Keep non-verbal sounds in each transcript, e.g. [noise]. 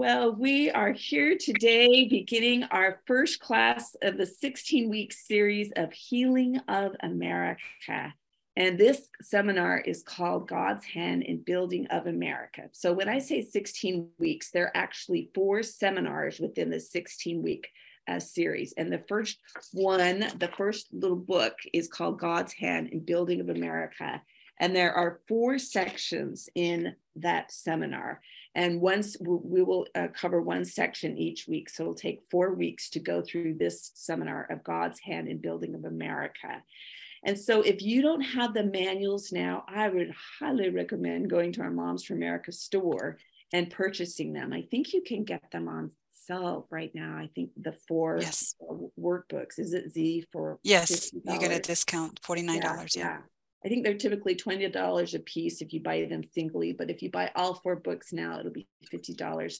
Well, we are here today beginning our first class of the 16 week series of Healing of America. And this seminar is called God's Hand in Building of America. So when I say 16 weeks, there are actually four seminars within the 16 week uh, series. And the first one, the first little book is called God's Hand in Building of America. And there are four sections in that seminar. And once we will uh, cover one section each week. So it'll take four weeks to go through this seminar of God's Hand in Building of America. And so if you don't have the manuals now, I would highly recommend going to our Moms for America store and purchasing them. I think you can get them on sale right now. I think the four yes. workbooks, is it Z for? Yes, $50? you get a discount, $49. Yeah, yeah. I think they're typically $20 a piece if you buy them singly, but if you buy all four books now, it'll be $50.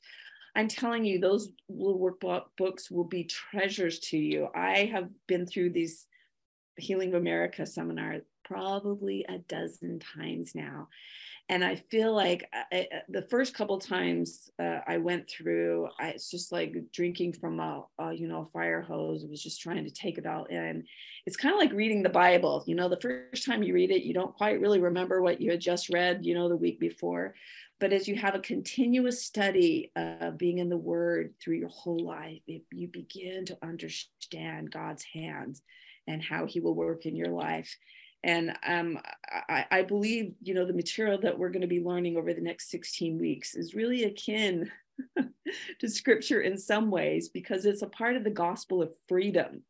I'm telling you, those little workbook books will be treasures to you. I have been through these Healing of America seminar probably a dozen times now and I feel like I, the first couple times uh, I went through, I, it's just like drinking from a, a, you know fire hose. It was just trying to take it all in. It's kind of like reading the Bible. You know, the first time you read it, you don't quite really remember what you had just read. You know, the week before, but as you have a continuous study of being in the Word through your whole life, it, you begin to understand God's hands and how He will work in your life and um, I, I, believe you know the material that we're going to be learning over the next 16 weeks is really akin [laughs] to scripture in some ways because it's a part of the gospel of freedom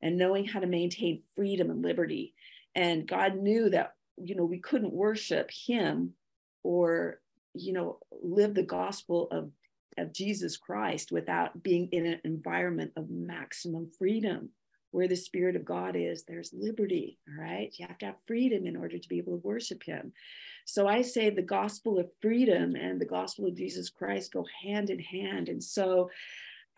and knowing how to maintain freedom and liberty. And god knew that you know we couldn't worship him or you know live the gospel of of jesus christ without being in an environment of maximum freedom where the Spirit of God is, there's liberty. All right. You have to have freedom in order to be able to worship Him. So I say the gospel of freedom and the gospel of Jesus Christ go hand in hand. And so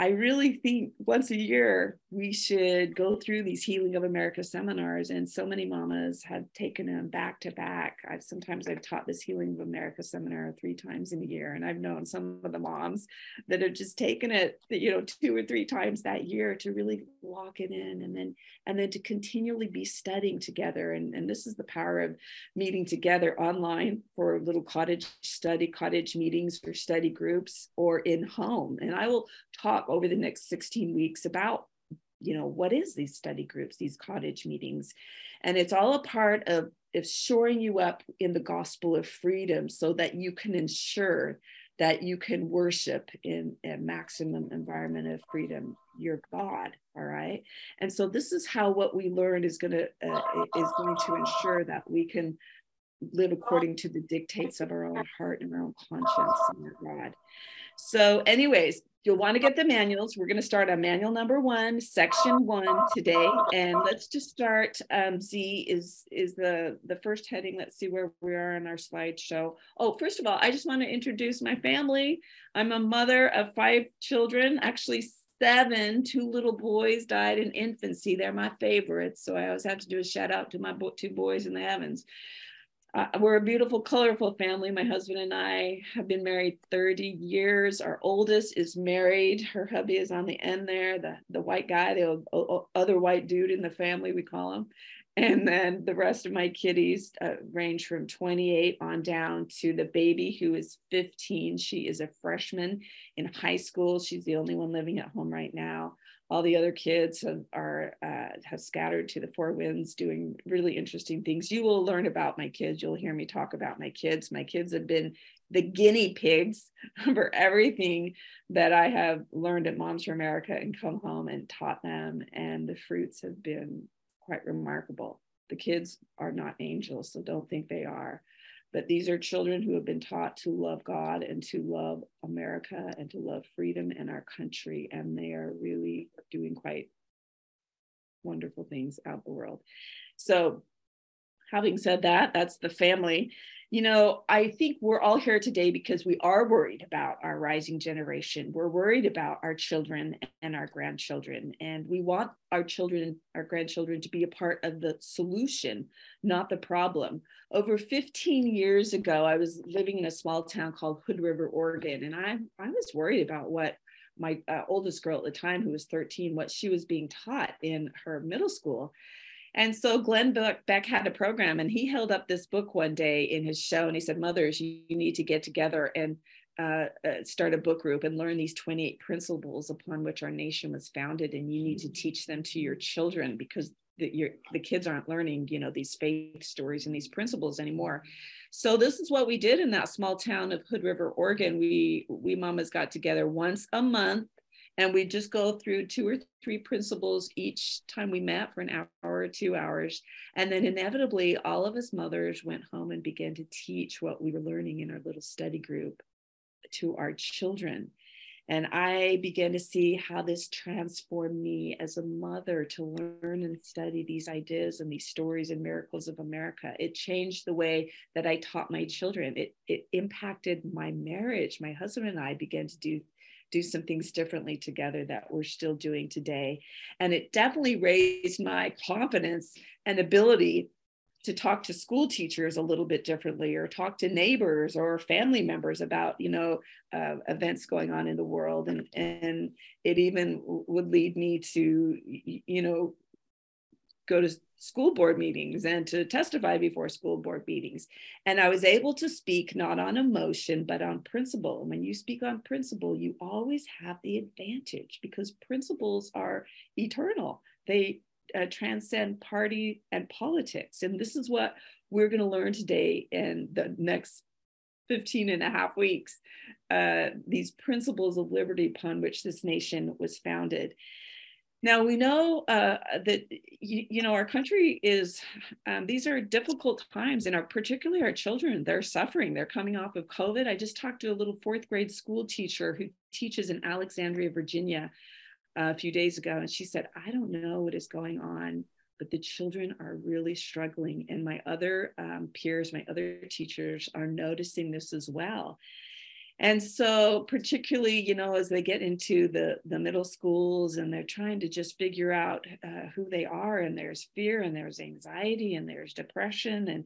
I really think once a year we should go through these Healing of America seminars, and so many mamas have taken them back to back. I've sometimes I've taught this Healing of America seminar three times in a year, and I've known some of the moms that have just taken it, you know, two or three times that year to really lock it in, and then and then to continually be studying together. And and this is the power of meeting together online for little cottage study, cottage meetings for study groups, or in home. And I will talk over the next 16 weeks about you know what is these study groups these cottage meetings? And it's all a part of of shoring you up in the gospel of freedom so that you can ensure that you can worship in a maximum environment of freedom your god all right? And so this is how what we learned is going to uh, is going to ensure that we can live according to the dictates of our own heart and our own conscience and god. So anyways You'll want to get the manuals. We're going to start on manual number one, section one today. And let's just start. Um, Z is is the, the first heading. Let's see where we are in our slideshow. Oh, first of all, I just want to introduce my family. I'm a mother of five children, actually seven. Two little boys died in infancy. They're my favorites. So I always have to do a shout out to my two boys in the heavens uh, we're a beautiful, colorful family. My husband and I have been married 30 years. Our oldest is married. Her hubby is on the end there, the, the white guy, the other white dude in the family, we call him. And then the rest of my kiddies uh, range from 28 on down to the baby who is 15. She is a freshman in high school. She's the only one living at home right now all the other kids have, are uh, have scattered to the four winds doing really interesting things. You will learn about my kids. You'll hear me talk about my kids. My kids have been the guinea pigs [laughs] for everything that i have learned at moms for america and come home and taught them and the fruits have been quite remarkable. The kids are not angels so don't think they are but these are children who have been taught to love God and to love America and to love freedom and our country. And they are really doing quite wonderful things out the world. So, having said that, that's the family. You know, I think we're all here today because we are worried about our rising generation. We're worried about our children and our grandchildren. And we want our children, and our grandchildren to be a part of the solution, not the problem. Over 15 years ago, I was living in a small town called Hood River, Oregon. And I, I was worried about what my uh, oldest girl at the time, who was 13, what she was being taught in her middle school. And so Glenn Beck had a program and he held up this book one day in his show and he said, Mothers, you, you need to get together and uh, uh, start a book group and learn these 28 principles upon which our nation was founded. And you need to teach them to your children because the, the kids aren't learning, you know, these faith stories and these principles anymore. So this is what we did in that small town of Hood River, Oregon. We we mamas got together once a month and we just go through two or three principles each time we met for an hour or two hours and then inevitably all of us mothers went home and began to teach what we were learning in our little study group to our children and I began to see how this transformed me as a mother to learn and study these ideas and these stories and miracles of America. It changed the way that I taught my children. It, it impacted my marriage. My husband and I began to do do some things differently together that we're still doing today. And it definitely raised my confidence and ability to talk to school teachers a little bit differently or talk to neighbors or family members about you know uh, events going on in the world and and it even would lead me to you know go to school board meetings and to testify before school board meetings. And I was able to speak not on emotion, but on principle. And when you speak on principle, you always have the advantage because principles are eternal. They uh, transcend party and politics. And this is what we're going to learn today in the next 15 and a half weeks uh, these principles of liberty upon which this nation was founded. Now we know uh, that you, you, know our country is um, these are difficult times, and our particularly our children they're suffering. They're coming off of COVID. I just talked to a little fourth grade school teacher who teaches in Alexandria, Virginia, uh, a few days ago, and she said, "I don't know what is going on." But the children are really struggling, and my other um, peers, my other teachers are noticing this as well and so particularly you know as they get into the the middle schools and they're trying to just figure out uh, who they are and there's fear and there's anxiety and there's depression and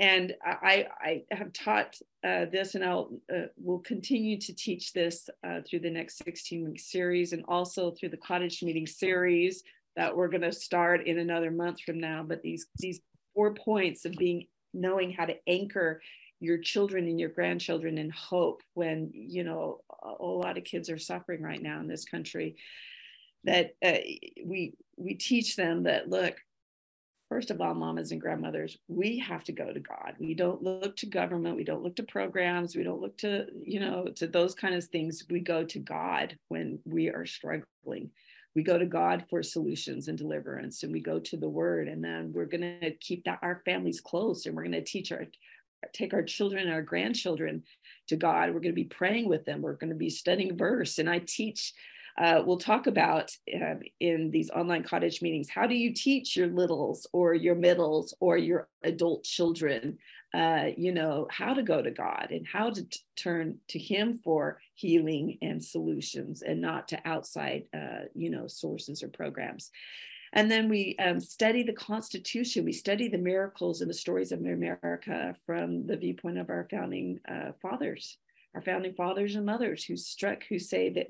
and I, I have taught uh, this and I'll uh, will continue to teach this uh, through the next 16 week series and also through the cottage meeting series that we're going to start in another month from now. But these these four points of being knowing how to anchor your children and your grandchildren in hope when you know a, lot of kids are suffering right now in this country that uh, we we teach them that look first of all mamas and grandmothers we have to go to god. We don't look to government. We don't look to programs. We don't look to you know to those kind of things. We go to god when we are struggling. We go to god for solutions and deliverance and we go to the word and then we're going to keep that our families close and we're going to teach our take our children our grandchildren to God. We're going to be praying with them. We're going to be studying verse. And I teach, uh, we'll talk about uh, in these online cottage meetings how do you teach your littles or your middles or your adult children, uh, you know, how to go to God and how to t- turn to Him for healing and solutions and not to outside, uh, you know, sources or programs. And then we um, study the Constitution. We study the miracles and the stories of America from the viewpoint of our founding uh, fathers, our founding fathers and mothers who struck, who say that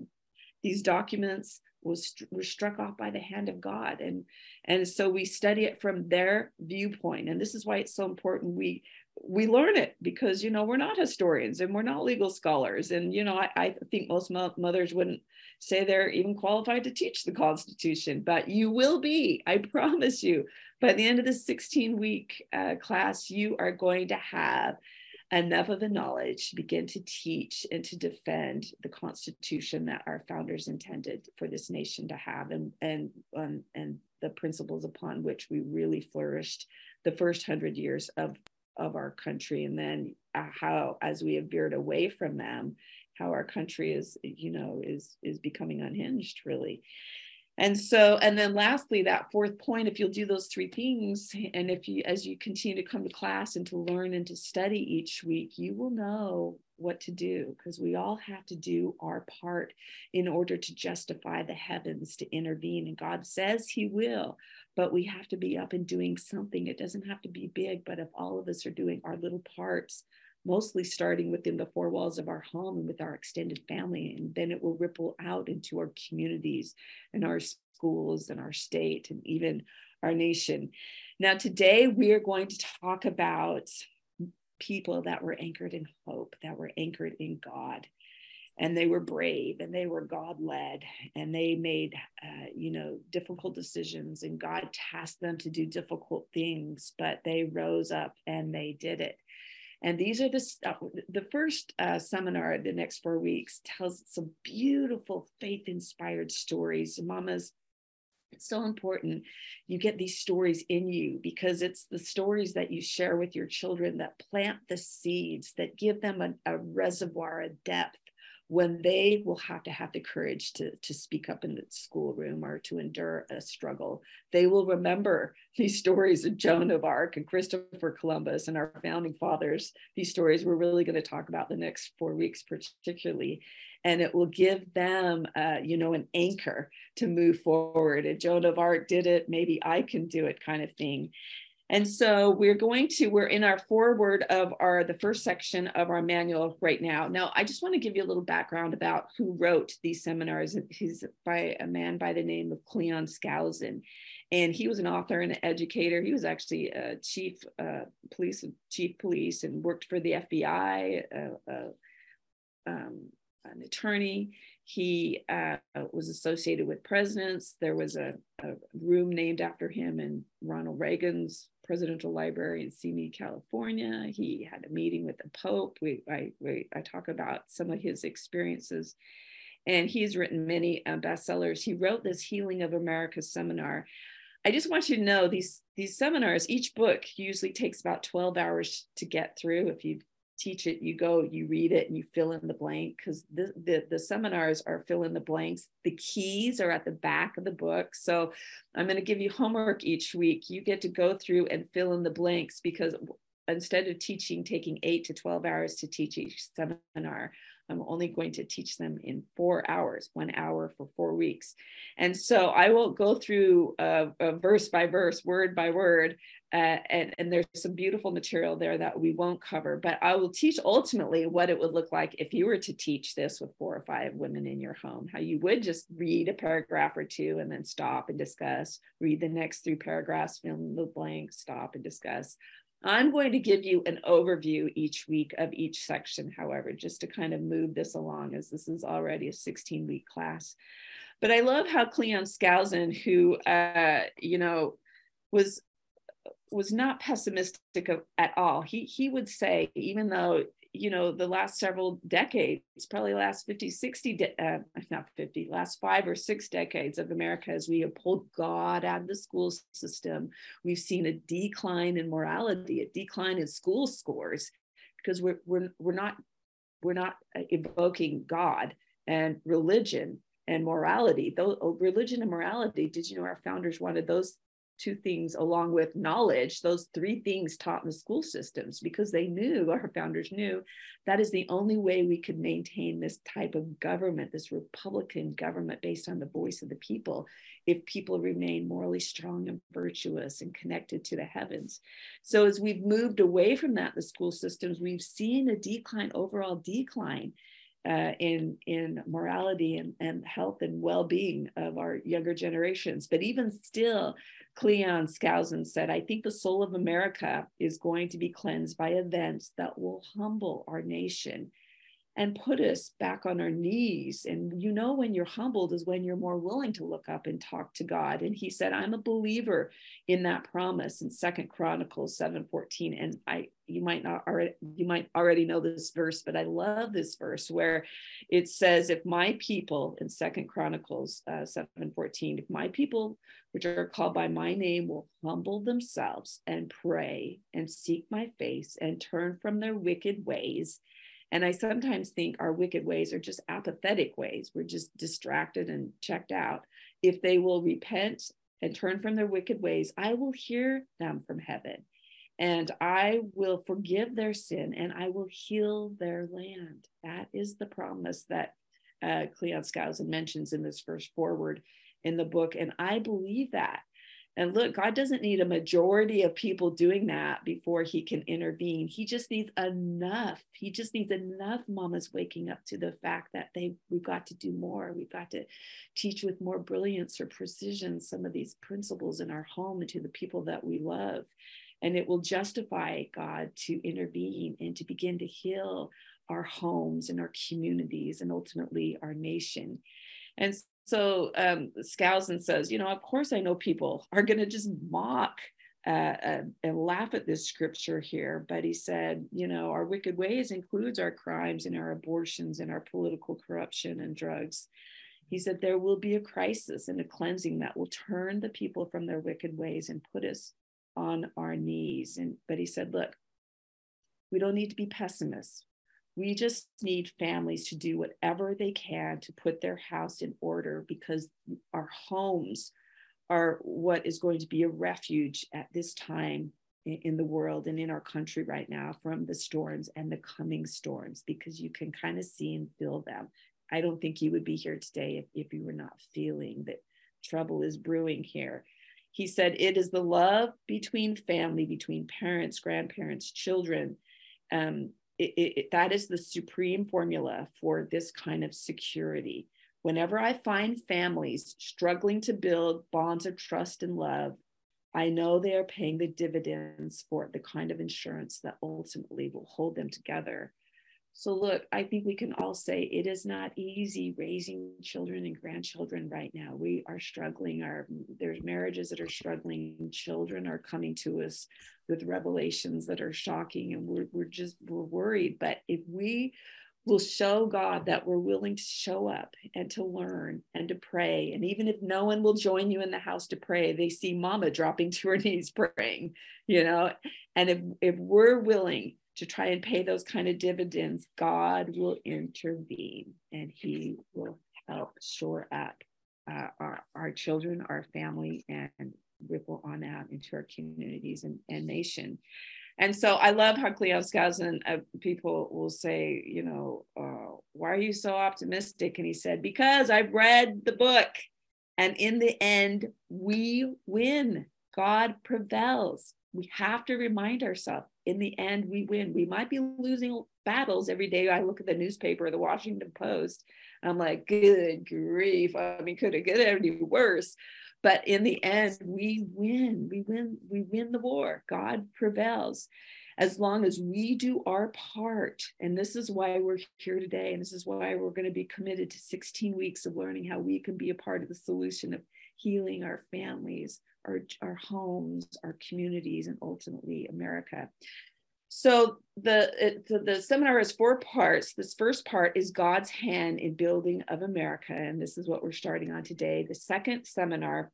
these documents was were struck off by the hand of God, and and so we study it from their viewpoint. And this is why it's so important we we learn it because you know we're not historians and we're not legal scholars, and you know I, I think most mothers wouldn't say they're even qualified to teach the Constitution, but you will be, I [laughs] promise you. By the end of the 16 week uh, class, you are going to have enough of the knowledge to begin to teach and to defend the Constitution that our founders intended for this nation to have and, and, um, and the principles upon which we really flourished the first hundred years of, of our country. And then uh, how, as we have veered away from them, how our country is you know is is becoming unhinged really and so and then lastly that fourth point if you'll do those three things and if you as you continue to come to class and to learn and to study each week you will know what to do because we all have to do our part in order to justify the heavens to intervene and god says he will but we have to be up and doing something it doesn't have to be big but if all of us are doing our little parts mostly starting within the four walls of our home and with our extended family. And then it will ripple out into our communities and our schools and our state and even our nation. Now, today we are going to talk about people that were anchored in hope, that were anchored in God. And they were brave and they were God led and they made, uh, you know, difficult decisions and God tasked them to do difficult things, but they rose up and they did it. And these are the stuff, the first uh, seminar, the next four weeks, tells some beautiful faith inspired stories. Mamas, it's so important you get these stories in you because it's the stories that you share with your children that plant the seeds, that give them a, a reservoir, a depth when they will have to have the courage to, to speak up in the schoolroom or to endure a struggle. They will remember [laughs] these stories of Joan of Arc and Christopher Columbus and our founding fathers. These stories we're really going to talk about the next four weeks, particularly. And it will give them, uh, you know, an anchor to move forward. And Joan of Arc did it, maybe I can do it kind of thing. And so we're going to, we're in our foreword of our, the first section of our manual right now. Now, I just want to give you a little background about who wrote these seminars. He's by a man by the name of Cleon Skousen. And he was an author and an educator. He was actually a chief uh, police, chief police and worked for the FBI, uh, uh, um, an attorney. He uh, was associated with presidents. There was a, a, room named after him in Ronald Reagan's presidential library in Simi, California. He had a meeting with the Pope. We, I, we, I talk about some of his experiences. And he's written many uh, bestsellers. He wrote this Healing of America seminar. I just want you to know these these seminars, each book usually takes about 12 hours to get through if you teach it you go you read it and you fill in the blank because the, the, the seminars are fill in the blanks. The keys are at the back of the book. So i'm going to give you homework each week. You get to go through and fill in the blanks because instead of teaching taking 8 to 12 hours to teach each seminar I'm only going to teach them in four hours, one hour for four weeks. And so I will go through uh, verse by verse, word by word, uh, and, and there's some beautiful material there that we won't cover, but I will teach ultimately what it would look like if you were to teach this with four or five women in your home, how you would just read a paragraph or two and then stop and discuss, read the next three paragraphs, fill in the blank, stop and discuss. I'm going to give you an overview each week of each section, however, just to kind of move this along as this is already a 16 week class. But I love how Cleon Skousen, who, uh, you know, was was not pessimistic at all. He he would say, even though you know the last several decades, probably last 50, 60, de- uh, not 50, last five or six decades of America, as we have pulled God out of the school system, we've seen a decline in morality, a decline in school scores, because we're we're we're not we're not evoking God and religion and morality. Though religion and morality, did you know our founders wanted those two things along with knowledge those three things taught in the school systems because they knew our founders knew that is the only way we could maintain this type of government this republican government based on the voice of the people if people remain morally strong and virtuous and connected to the heavens. So as we've moved away from that the school systems we've seen a decline overall decline uh, in in morality and, and health and well-being of our younger generations. But even still, Cleon Skousen said, I think the soul of America is going to be cleansed by events that will humble our nation and put us back on our knees. And you know, when you're humbled is when you're more willing to look up and talk to God. And he said, I'm a believer in that promise in Second Chronicles 7 14. And I you might not already you might already know this verse, but I love this verse where it says, if my people in Second Chronicles uh, 7 14, if my people which are called by my name will humble themselves and pray and seek my face and turn from their wicked ways and I sometimes think our wicked ways are just apathetic ways. We're just distracted and checked out. if they will repent and turn from their wicked ways, I will hear them from heaven and I will forgive their sin and I will heal their land. That is the promise that uh, Cleon Skousen mentions in this first foreword in the book. And I believe that. And look, God doesn't need a majority of people doing that before he can intervene. He just needs enough. He just needs enough mamas waking up to the fact that they we've got to do more. We've got to teach with more brilliance or precision some of these principles in our home and to the people that we love. And it will justify God to intervene and to begin to heal our homes and our communities and ultimately our nation. And so um, Skousen says, you know, of course I know people are going to just mock uh, uh, and laugh at this scripture here, but he said, you know, our wicked ways includes our crimes and our abortions and our political corruption and drugs. He said there will be a crisis and a cleansing that will turn the people from their wicked ways and put us on our knees. And but he said, look, we don't need to be pessimists. We just need families to do whatever they can to put their house in order because our homes are what is going to be a refuge at this time in the world and in our country right now from the storms and the coming storms because you can kind of see and feel them. I don't think you would be here today if, if you were not feeling that trouble is brewing here. He said, It is the love between family, between parents, grandparents, children, um, it, it, that is the supreme formula for this kind of security. Whenever I find families struggling to build bonds of trust and love, I know they are paying the dividends for the kind of insurance that ultimately will hold them together so, look, I think we can all say it is not easy raising children and grandchildren right now. We are struggling. Our there's marriages that are struggling. Children are coming to us with revelations that are shocking, and we're we're just we're worried. But if we will show God that we're willing to show up and to learn and to pray. And even if no one will join you in the house to pray, they see mama dropping to her knees praying, you know. And if if we're willing to try and pay those kind of dividends, God will intervene and He will help shore up uh, our, our children, our family, and ripple on out into our communities and, and nation. And so I love how Cleon Skousen, uh, people will say, you know, uh, why are you so optimistic? And he said, because I've read the book. And in the end, we win. God prevails. We have to remind ourselves in the end, we win. We might be losing battles every day. I look at the newspaper, the Washington Post. I'm like, good grief. I mean, could it get any worse? But in the end, we win. We win. We win the war. God prevails as long as we do our part. And this is why we're here today. And this is why we're going to be committed to 16 weeks of learning how we can be a part of the solution of healing our families, our, our homes, our communities, and ultimately America. So the, it, the seminar has four parts. This first part is God's hand in building of America, and this is what we're starting on today. The second seminar,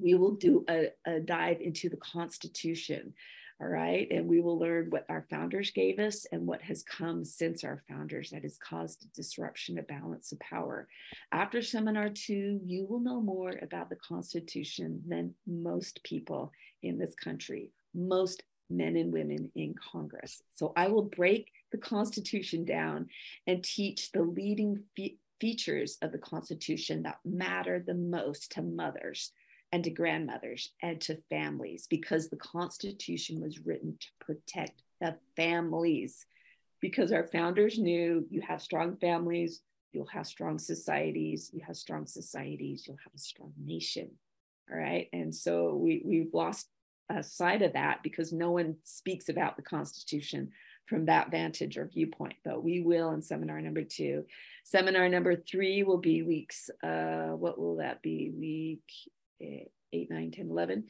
we will do a, a dive into the Constitution. All right. And we will learn what our founders gave us and what has come since our founders that has caused a disruption of balance of power. After seminar two, you will know more about the Constitution than most people in this country, most men and women in Congress. So I will break the Constitution down and teach the leading fe- features of the Constitution that matter the most to mothers and to grandmothers and to families because the Constitution was written to protect the families. Because our founders knew you have strong families, you'll have strong societies, you have strong societies, you'll have a strong nation. All right. And so we, we've lost a side of that because no one speaks about the Constitution from that vantage or viewpoint, but we will in seminar number two. Seminar number three will be weeks, uh, what will that be? Week 8, 9, 10, 11.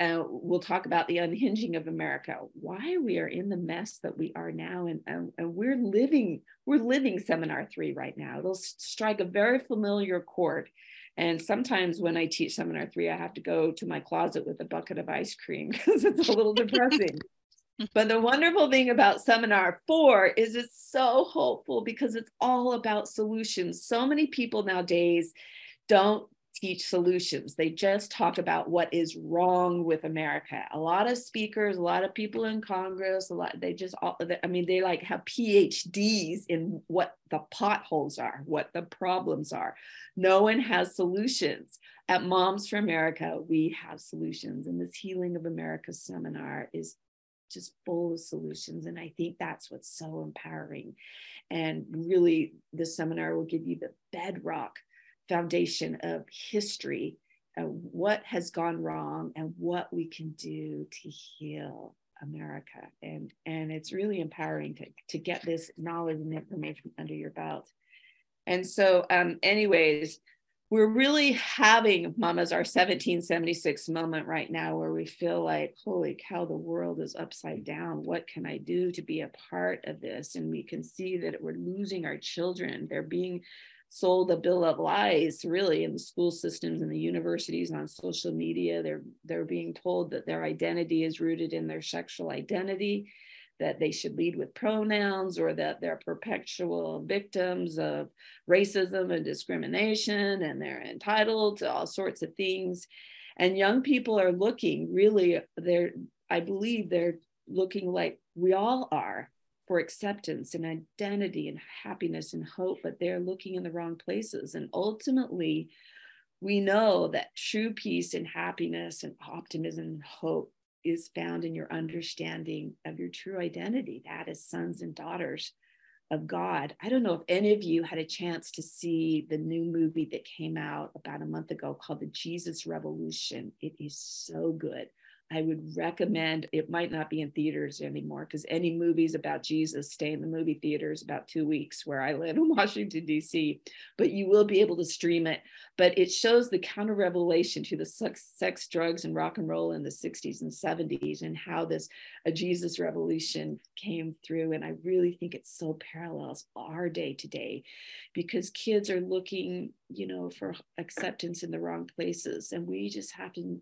Uh, we'll talk about the unhinging of America, why we are in the mess that we are now. And, and, and we're living, we're living seminar three right now. It'll strike a very familiar chord. And sometimes when I teach seminar three, I have to go to my closet with a bucket of ice cream [laughs] because it's a little depressing. [laughs] but the wonderful thing about seminar four is it's so hopeful because it's all about solutions. So many people nowadays don't teach solutions. They just talk about what is wrong with America. A lot of speakers, a lot of people in Congress, a lot, they just, all, I mean, they like have PhDs in what the potholes are, what the problems are. No one has solutions. At Moms for America, we have solutions. And this Healing of America seminar is just full of solutions. And I think that's what's so empowering. And really, this seminar will give you the bedrock foundation of history, what has gone wrong, and what we can do to heal America. And, and it's really empowering to, to get this knowledge and information under your belt. And so, um, anyways, we're really having mamas our 1776 moment right now where we feel like holy cow the world is upside down what can i do to be a part of this and we can see that we're losing our children they're being sold a bill of lies really in the school systems and the universities on social media. They're they're being told that their identity is rooted in their sexual identity that they should lead with pronouns or that they're perpetual victims of racism and discrimination and they're entitled to all sorts of things. And young people are looking really they're i believe they're looking like we all are for acceptance and identity and happiness and hope, but they're looking in the wrong places. And ultimately, we know that true peace and happiness and optimism and hope is found in your understanding of your true identity, that is sons and daughters of God. I don't know if any of you had a chance to see the new movie that came out about a month ago called The Jesus Revolution. It is so good. I would recommend it might not be in theaters anymore because any movies about Jesus stay in the movie theaters about two weeks where I live in [laughs] Washington, D.C. But you will be able to stream it. But it shows the counter revelation to the sex, sex, drugs, and rock and roll in the 60s and 70s and how this a Jesus revolution came through. And I really think it so parallels our day to day because kids are looking, you know, for acceptance in the wrong places. And we just have to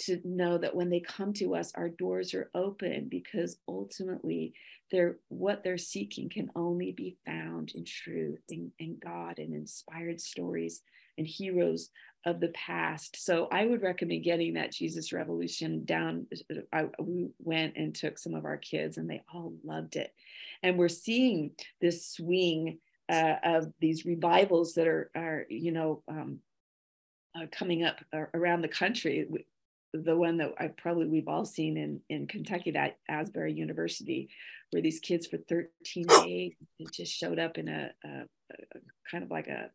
to know that when they come to us, our doors are open because ultimately they're what they're seeking can only be found in truth and, and God and inspired stories and heroes of the past. So I would recommend getting that Jesus Revolution down. I, we went and took some of our kids and they all loved it. And we're seeing this swing uh, of these revivals that are, are you know, um, uh, coming up around the country the one that I probably we've all seen in in Kentucky, that Asbury University, where these kids for 13 [laughs] days just showed up in a, a, a kind of like a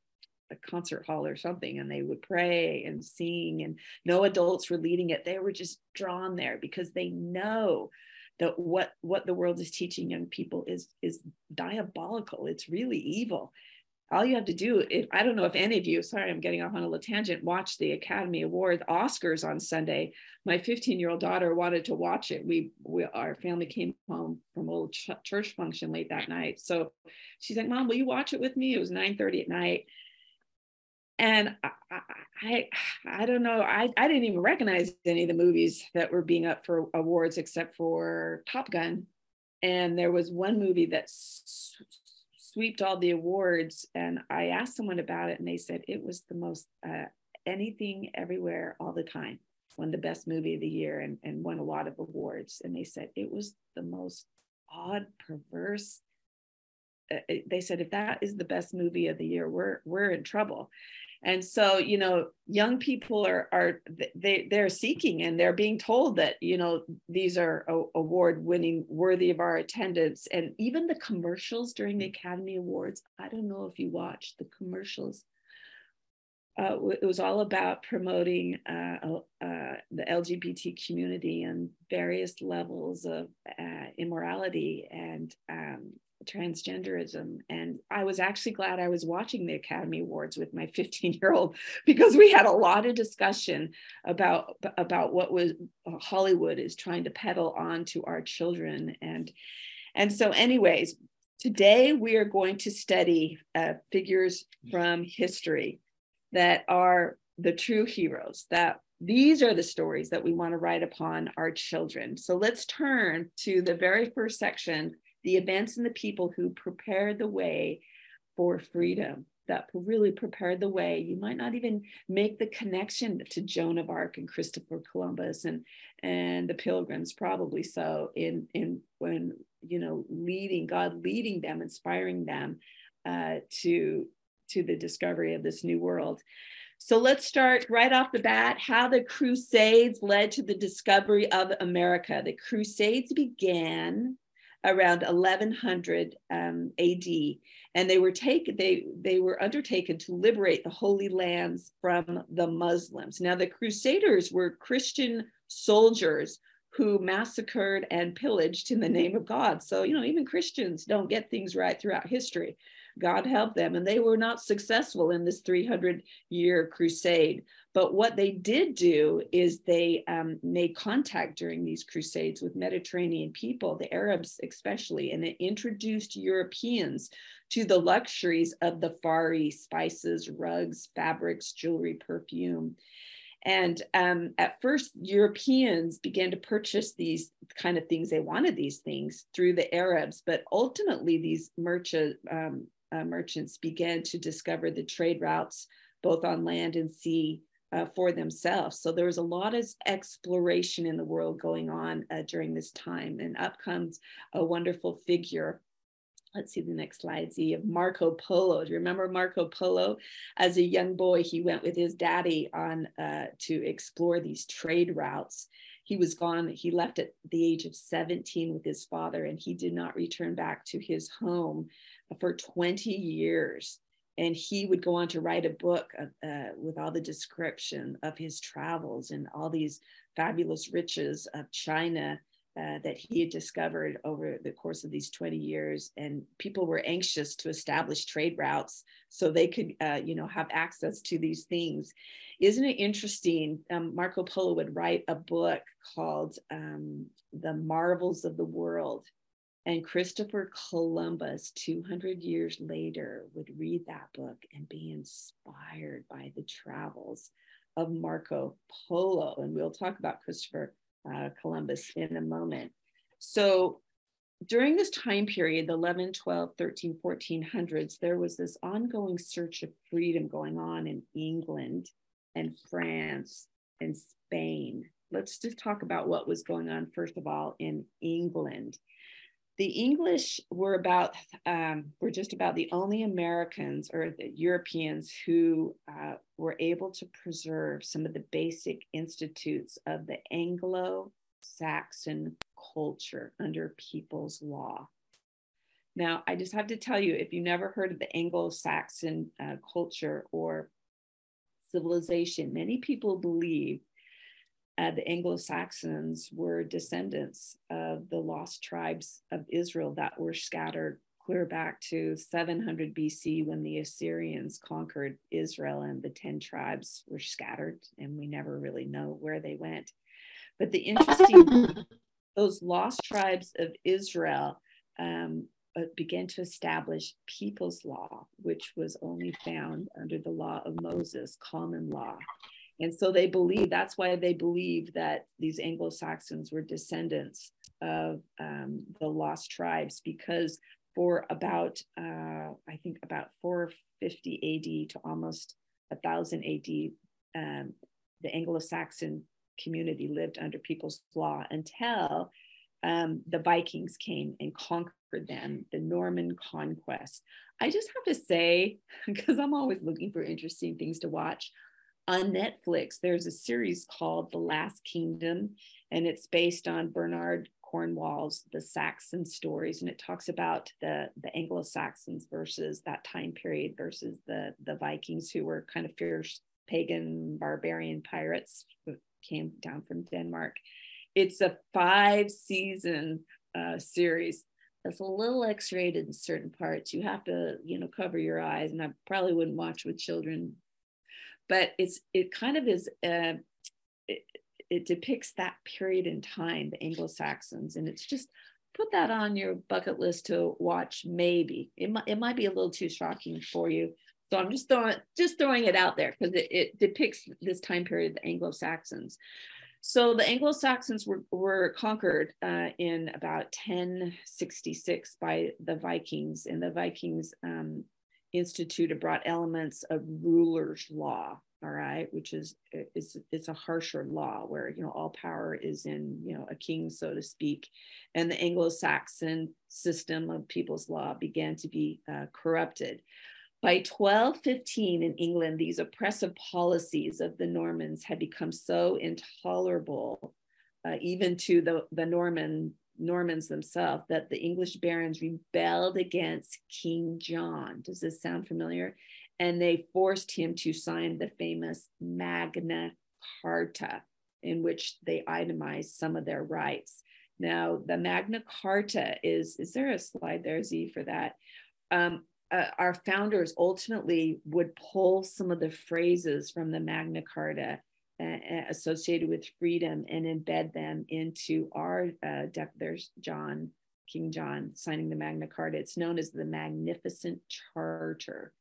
a concert hall or something and they would pray and sing and no adults were leading it. They were just drawn there because they know that what what the world is teaching young people is is diabolical. It's really evil all you have to do if i don't know if any of you sorry i'm getting off on a little tangent watch the academy award oscars on sunday. My 15 year old daughter wanted to watch it. We, we our family came home from a little ch- church function late that night. So she's like mom will you watch it with me? It was 9 30 at night. And I, I, I don't know. I, I didn't even recognize any of the movies that were being up for awards except for Top Gun. And there was one movie that swept all the awards and i asked someone about it and they said it was the most uh, anything everywhere all the time. Won the best movie of the year and, and won a lot of awards. And they said it was the most odd perverse uh, they said if that is the best movie of the year we're we're in trouble and so you know young people are are they they're seeking and they're being told that you know these are award winning worthy of our attendance. And even the commercials during the academy awards i don't know if you watched the commercials uh, it was all about promoting uh, uh, the LGBT community and various levels of uh, immorality and um, transgenderism. And I was actually glad I was watching the Academy Awards with my [laughs] 15 year old because we had a lot of discussion about, about what was uh, Hollywood is trying to peddle on to our children. And, and so, anyways, today we are going to study uh, figures from history that are the true heroes that these are the stories that we want to write upon our children. So let's turn to the very first section the events and the people who prepared the way for freedom. that really prepared the way. You might not even make the connection to Joan of Arc and Christopher Columbus and and the Pilgrims, probably so. In in when you know leading God, leading them, inspiring them uh, to to the discovery of this new world. So let's start right off the bat how the Crusades led to the discovery of America. The Crusades began around 1100 um, AD, and they were taken. They they were undertaken to liberate the Holy Lands from the Muslims. Now the Crusaders were Christian soldiers who massacred and pillaged in the name of God. So you know even Christians don't get things right throughout history. God help them, and they were not successful in this 300 year crusade. But what they did do is they um, made contact during these crusades with Mediterranean people, the Arabs especially, and it introduced Europeans to the luxuries of the Far East spices, rugs, fabrics, jewelry, perfume. And um, at first, Europeans began to purchase these kind of things. They wanted these things through the Arabs, but ultimately, these merchant um, uh, merchants began to discover the trade routes both on land and sea uh, for themselves. So there was a lot of exploration in the world going on uh, during this time. And up comes a wonderful figure. Let's see the next slide, Z of Marco Polo. Do you remember Marco Polo? As a young boy, he went with his daddy on uh, to explore these trade routes. He was gone, he left at the age of 17 with his father, and he did not return back to his home for 20 years and he would go on to write a book uh, with all the description of his travels and all these fabulous riches of China uh, that he had discovered over the course of these 20 years. And people were anxious to establish trade routes so they could, uh, you know, have access to these things. Isn't it interesting? Um, Marco Polo would write a book called um, The Marvels of the World and Christopher Columbus, 200 years later, would read that book and be inspired by the travels of Marco Polo. And we'll talk about Christopher uh, Columbus in a moment. So during this time period, the 11, 12, 13, 1400s, there was this ongoing search of freedom going on in England and France and Spain. Let's just talk about what was going on, first of all, in England the English were about um, were just about the only Americans or the Europeans who uh, were able to preserve some of the basic institutes of the Anglo-Saxon culture under people's law. Now, I just have to tell you, if you never heard of the Anglo-Saxon uh, culture or civilization, many people believe uh, the Anglo Saxons were descendants of the lost tribes of Israel that were scattered clear back to 700 BC when the Assyrians conquered Israel and the 10 tribes were scattered, and we never really know where they went. But the interesting, [laughs] those lost tribes of Israel um, uh, began to establish people's law, which was only found under the law of Moses, common law. And so they believe that's why they believe that these Anglo Saxons were descendants of um, the lost tribes because for about, uh, I think, about 450 AD to almost 1000 AD, um, the Anglo Saxon community lived under people's law until um, the Vikings came and conquered them, the Norman conquest. I just have to say, [laughs] because I'm always looking for interesting things to watch, on Netflix, there's a series called The Last Kingdom, and it's based on Bernard Cornwell's The Saxon Stories, and it talks about the, the Anglo Saxons versus that time period versus the, the Vikings, who were kind of fierce pagan barbarian pirates who came down from Denmark. It's a five season uh, series. It's a little X rated in certain parts. You have to, you know, cover your eyes, and I probably wouldn't watch with children but it's it kind of is uh, it, it depicts that period in time the anglo-saxons and it's just put that on your bucket list to watch maybe. It might, it might be a little too shocking for you. So i'm just throwing just throwing it out there because it, it depicts this time period the anglo-saxons. So the Anglo-Saxons were, were conquered uh, in about 1066 by the Vikings, and the Vikings um, instituted brought elements of ruler's law all right which is it's it's a harsher law where you know all power is in you know a king so to speak. And the anglo-saxon system of people's law began to be uh, corrupted. By 1215 in england these oppressive policies of the normans had become so intolerable uh, even to the, the norman normans themselves that the english barons rebelled against king john does this sound familiar and they forced him to sign the famous Magna Carta, in which they itemized some of their rights. Now, the Magna Carta is, is there a slide there, Z, for that? Um, uh, our founders ultimately would pull some of the phrases from the Magna Carta associated with freedom and embed them into our, uh, there's John, King John signing the Magna Carta. It's known as the Magnificent Charter.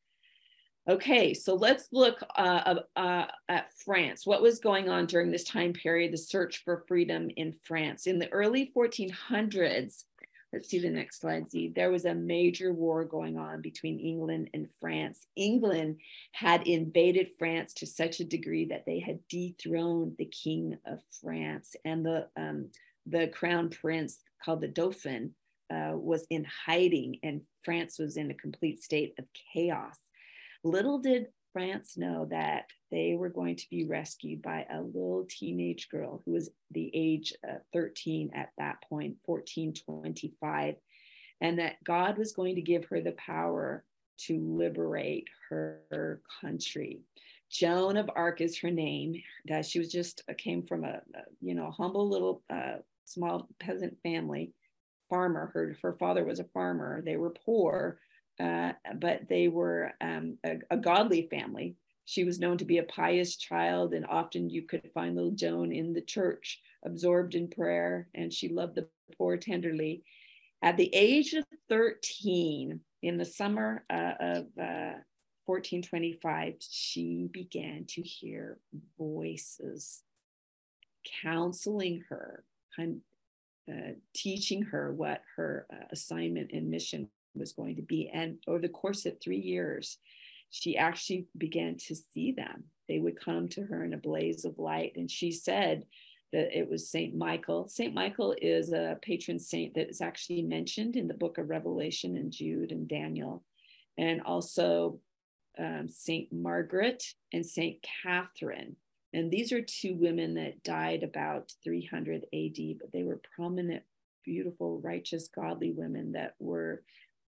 Okay, so let's look uh, uh, at France. What was going on during this time period, the search for freedom in France? In the early 1400s, let's see the next slide, Z. There was a major war going on between England and France. England had invaded France to such a degree that they had dethroned the king of France, and the um, the crown prince called the Dauphin uh, was in hiding, and France was in a complete state of chaos. Little did France know that they were going to be rescued by a little teenage girl who was the age of 13 at that point, 14, 25, and that God was going to give her the power to liberate her country. Joan of Arc is her name. That she was just uh, came from a, you know humble little uh, small peasant family, farmer. Her her father was a farmer. They were poor, uh, but they were um, a, a, godly family. She was known to be a pious child, and often you could find little Joan in the church, absorbed in prayer, and she loved the poor tenderly. At the age of 13, in the summer uh, of uh, 1425, she began to hear voices counseling her, uh, teaching her what her uh, assignment and mission was going to be. And over the course of three years, she actually began to see them. They would come to her in a blaze of light. And she said that it was Saint Michael. Saint Michael is a patron saint that is actually mentioned in the book of Revelation and Jude and Daniel. And also um, Saint Margaret and Saint Catherine. And these are two women that died about 300 AD, but they were prominent, beautiful, righteous, godly women that were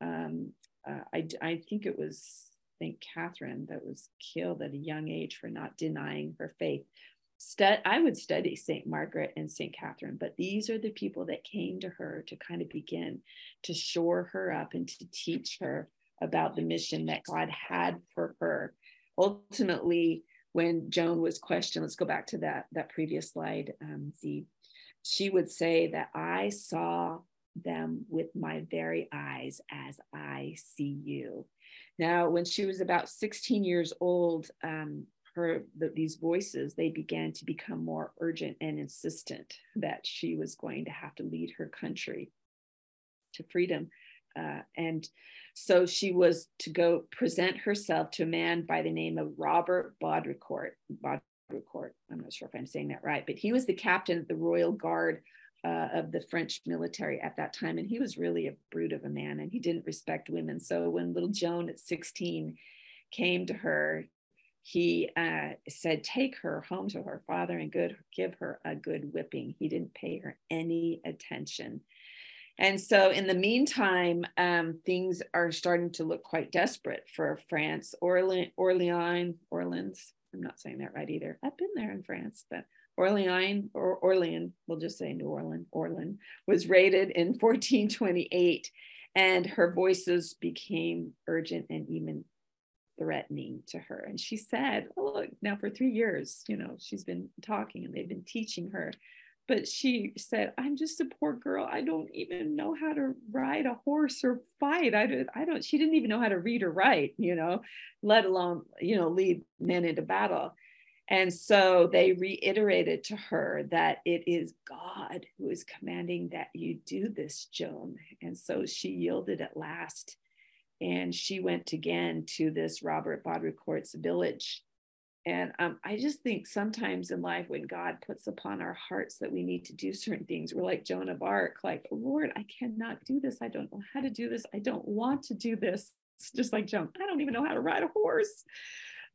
um, uh, I, I think it was St. Catherine that was killed at a young age for not denying her faith. I would study St. Margaret and St. Catherine, but these are the people that came to her to kind of begin to shore her up and to teach her about the mission that God had for her. Ultimately, when Joan was questioned, let's go back to that, that previous slide, um, Z, she would say that I saw them with my very eyes as I see you. Now, when she was about 16 years old, um, her the, these voices they began to become more urgent and insistent that she was going to have to lead her country to freedom. Uh, and so she was to go present herself to a man by the name of Robert Baudricourt. Baudricourt. I'm not sure if I'm saying that right, but he was the captain of the Royal Guard uh, of the French military at that time. And he was really a brute of a man and he didn't respect women. So when little Joan at 16 came to her, he uh, said, Take her home to her father and good, give her a good whipping. He didn't pay her any attention. And so, in the meantime, um, things are starting to look quite desperate for France. Orleans, Orleans, Orleans, I'm not saying that right either. I've been there in France, but Orleans or Orleans, we'll just say New Orleans, Orleans was raided in [laughs] 1428 and her voices became urgent and even threatening to her. And she said, oh, look, now for three years, you know, she's been talking and they've been teaching her. But she said, I'm just a poor girl. I don't even know how to ride a horse or fight. I don't, I don't, she didn't even know how to read or write, you know, let alone, you know, lead men into battle. And so they reiterated to her that it is God who is commanding that you do this, Joan. And so she yielded at last. and she went again to this Robert Baudricourt's village. And um, I just think sometimes in life, when God puts upon our hearts that we need to do certain things, we're like Joan of Arc, like, Lord, I cannot do this. I don't know how to do this. I don't want to do this. It's just like Joan, I don't even know how to ride a horse.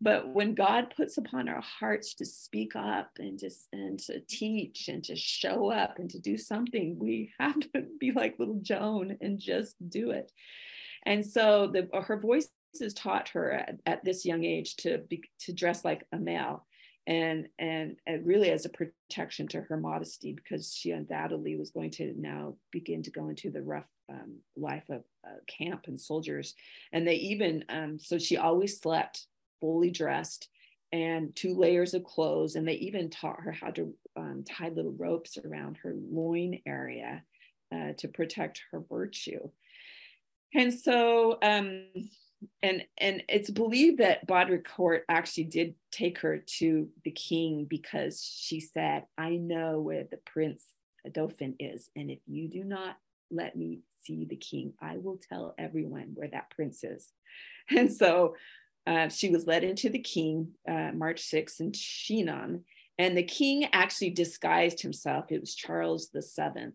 But when God puts upon our hearts to speak up and to, and to teach and to show up and to do something, we [laughs] have to be like little Joan and just do it. And so the, her voices taught her at, at this young age to be, to dress like a male. And, and, and really as a protection to her modesty because she undoubtedly was going to now begin to go into the rough um, life of uh, camp and soldiers and they even um, so she always slept fully dressed and two layers of clothes. And they even taught her how to um, tie little ropes around her loin area uh, to protect her virtue. And so, um, and and it's believed that Baudricourt actually did take her to the king because she said, "I know where the prince Dauphin is, and if you do not let me see the king, I will tell everyone where that prince is." [laughs] And so uh, she was led into the king uh, March 6th in Chinon. And the king actually disguised himself. It was Charles the Seventh.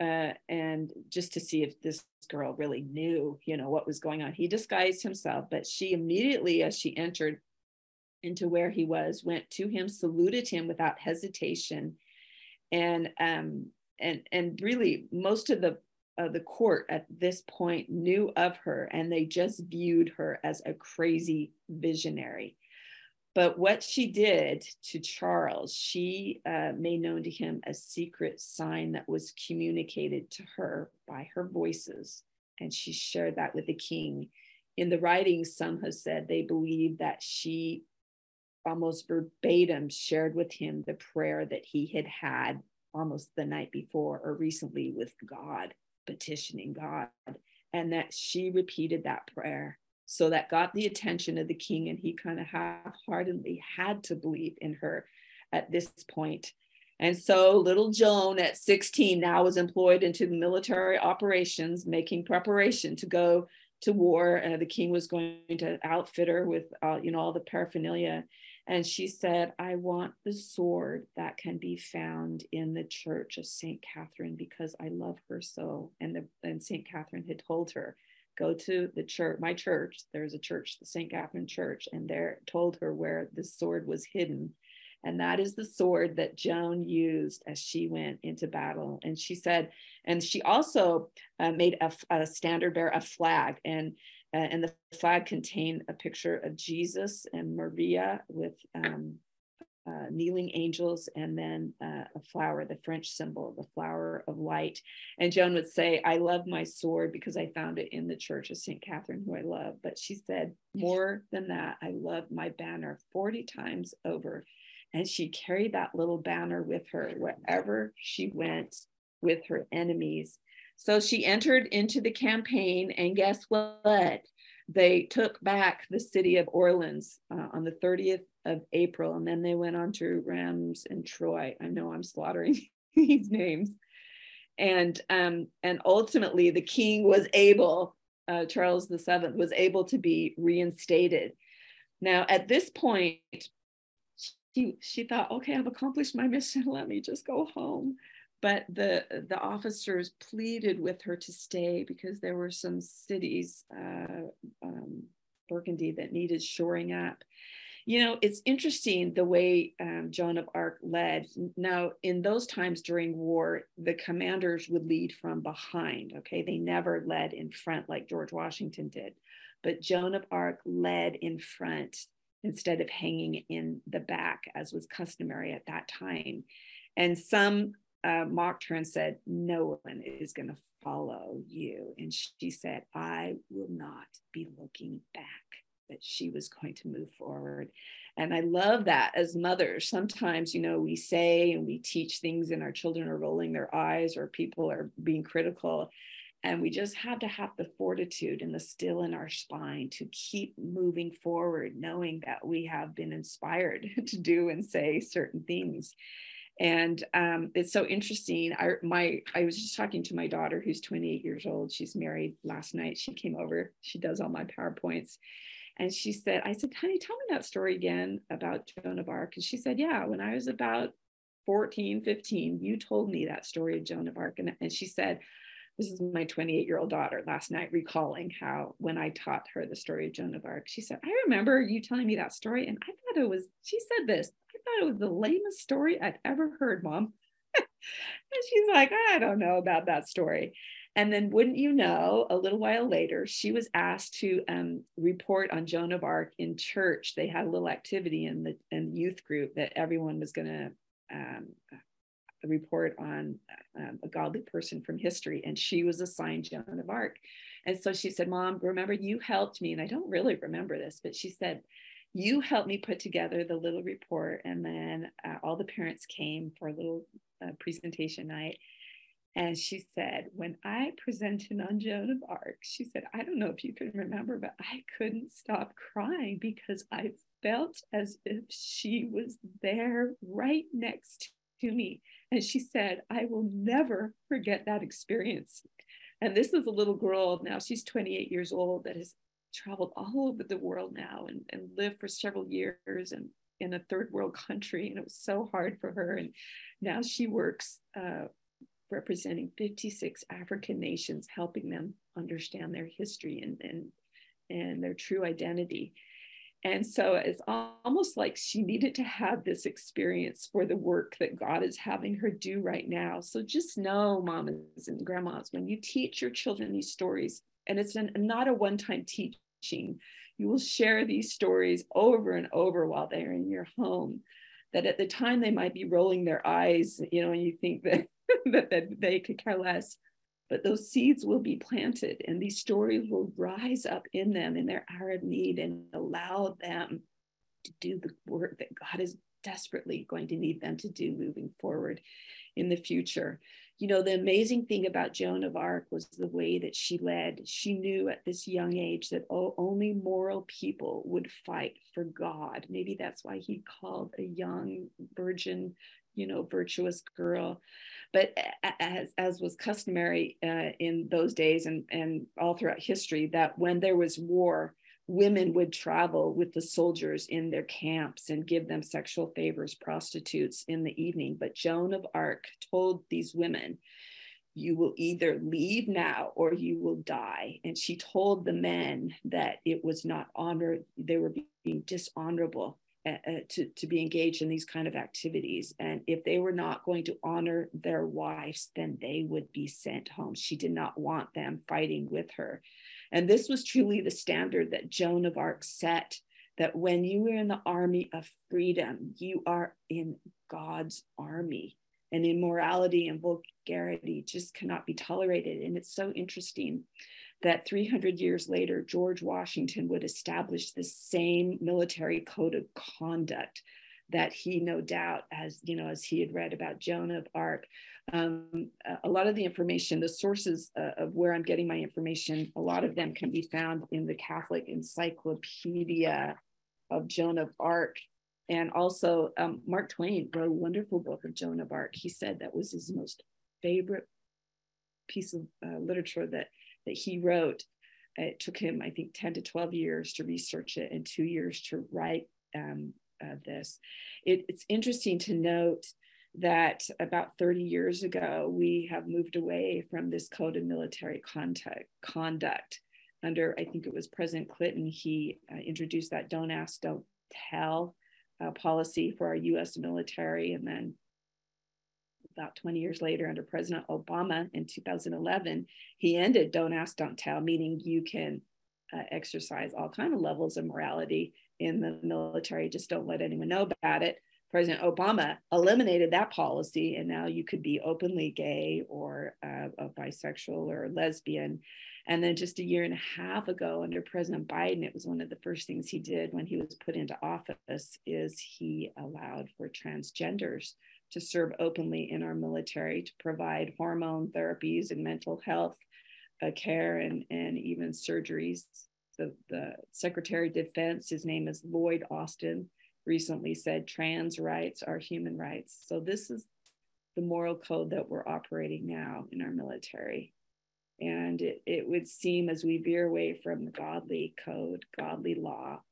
Uh, and just to see if this girl really knew, you know, what was going on. He disguised himself, but she immediately, as she entered into where he was, went to him, saluted him without hesitation, and um, and and really most of the uh, the court at this point knew of her and they just viewed her as a crazy visionary. But what she did to Charles, she uh, made known to him a secret sign that was communicated to her by her voices. And she shared that with the king. In the writings, some have said they believe that she almost verbatim shared with him the prayer that he had had almost the night before or recently with God petitioning God, and that she repeated that prayer. So that got the attention of the king, and he kind of half heartedly had to believe in her at this point. And so little Joan at 16 now was employed into the military operations, making preparation to go to war. Uh, the king was going to outfit her with, uh, you know, all the paraphernalia. And she said, I want the sword that can be found in the church of St. Catherine because I love her so. And, the, and St. Catherine had told her, go to the church, my church, there's a church, the St. Catherine Church, and there told her where the sword was hidden. And that is the sword that Joan used as she went into battle. And she said, and she also uh, made a, a standard bearer, a flag. And uh, and the flag contained a picture of Jesus and Maria with um, uh, kneeling angels and then uh, a flower, the French symbol, the flower of light. And Joan would say, I love my sword because I found it in the church of St. Catherine, who I love. But she said, more than that, I love my banner 40 times over. And she carried that little banner with her wherever she went with her enemies. So she entered into the campaign, and guess what? They took back the city of Orleans uh, on the 30th of April, and then they went on to Rheims and Troy. I know I'm slaughtering [laughs] these names, and um, and ultimately the king was able, uh, Charles VII was able to be reinstated. Now at this point, she she thought, okay, I've accomplished my mission. Let me just go home but the the officers pleaded with her to stay because there were some cities uh, um, burgundy that needed shoring up. You know it's interesting the way um, joan of arc led. Now in those times during war the commanders would lead from behind okay? They never led in front like george washington did but joan of arc led in front instead of hanging in the back as was customary at that time. And some uh, mocked her and said, No one is going to follow you. And she said, I will not be looking back, that she was going to move forward. And I love that as mothers. Sometimes, you know, we say and we teach things, and our children are rolling their eyes or people are being critical. And we just have to have the fortitude and the still in our spine to keep moving forward, knowing that we have been inspired [laughs] to do and say certain things. And um, it's so interesting. I my I was just talking to my daughter who's 28 years old. She's married. Last night she came over. She does all my powerpoints, and she said, "I said, honey, tell me that story again about Joan of Arc." And she said, "Yeah, when I was about 14, 15, you told me that story of Joan of Arc." And, and she said, this is my 28 year old daughter last night recalling how when I taught her the story of Joan of Arc, she said, I remember you telling me that story. And I thought it was, she said this, thought it was the lamest story I'd ever heard, mom. [laughs] and she's like, I don't know about that story. And then, wouldn't you know, a little while later, she was asked to um, report on Joan of Arc in church. They had a little activity in the, in the youth group that everyone was going to um, report on um, a godly person from history, and she was assigned Joan of Arc. And so she said, Mom, remember you helped me. And I don't really remember this, but she said, You helped me put together the little report. And then uh, all the parents came for a little uh, presentation night. And she said, When I presented on Joan of Arc, she said, I don't know if you can remember, but I couldn't stop crying because I felt as if she was there right next to me. And she said, I will never forget that experience. And this is a little girl now, she's 28 years old, that has traveled all over the world now and, and lived for several years and in a third world country. And it was so hard for her. And now she works uh, representing 56 African nations, helping them understand their history and, and, and their true identity. And so it's almost like she needed to have this experience for the work that God is having her do right now. So just know, mamas and grandmas, when you teach your children these stories, and it's an, not a one time teaching, you will share these stories over and over while they're in your home. That at the time they might be rolling their eyes, you know, and you think that, [laughs] that, that they could care less but those seeds will be planted and these stories will rise up in them in their hour of need and allow them to do the work that God is desperately going to need them to do moving forward in the future. You know, the amazing thing about Joan of Arc was the way that she led. She knew at this young age that oh, only moral people would fight for God. Maybe that's why he called a young virgin, you know, virtuous girl but as, as was customary uh, in those days and, and all throughout history, that when there was war, women would travel with the soldiers in their camps and give them sexual favors, prostitutes in the evening. But Joan of Arc told these women, you will either leave now or you will die. And she told the men that it was not honor, they were being dishonorable uh, to, to be engaged in these kind of activities. And if they were not going to honor their wives, then they would be sent home. She did not want them fighting with her. And this was truly the standard that Joan of Arc set that when you are in the army of freedom, you are in God's army. And immorality and vulgarity just cannot be tolerated. And it's so interesting that 300 years later, George Washington would establish the same military code of conduct that he no doubt as you know as he had read about joan of arc um, a lot of the information the sources uh, of where i'm getting my information a lot of them can be found in the catholic encyclopedia of joan of arc and also um, mark twain wrote a wonderful book of joan of arc he said that was his most favorite piece of uh, literature that that he wrote. It took him, I think, 10 to 12 years to research it and two years to write um, uh, this. It, it's interesting to note that about 30 years ago, we have moved away from this code of military contact, conduct. Under, I think it was President Clinton, he uh, introduced that don't ask, don't tell uh, policy for our US military. And then about 20 years later under President Obama in 2011, he ended don't ask, don't tell, meaning you can uh, exercise all kind of levels of morality in the military, just don't let anyone know about it. President Obama eliminated that policy, and now you could be openly gay or uh, a bisexual or lesbian. And then just a year and a half ago, under President Biden, it was one of the first things he did when he was put into office is he allowed for transgenders to serve openly in our military to provide hormone therapies and mental health uh, care and, and even surgeries. The, the Secretary of Defense, his name is Lloyd Austin, recently said trans rights are human rights. So this is the moral code that we're operating now in our military. And it, it would seem as we veer away from the godly code, godly law,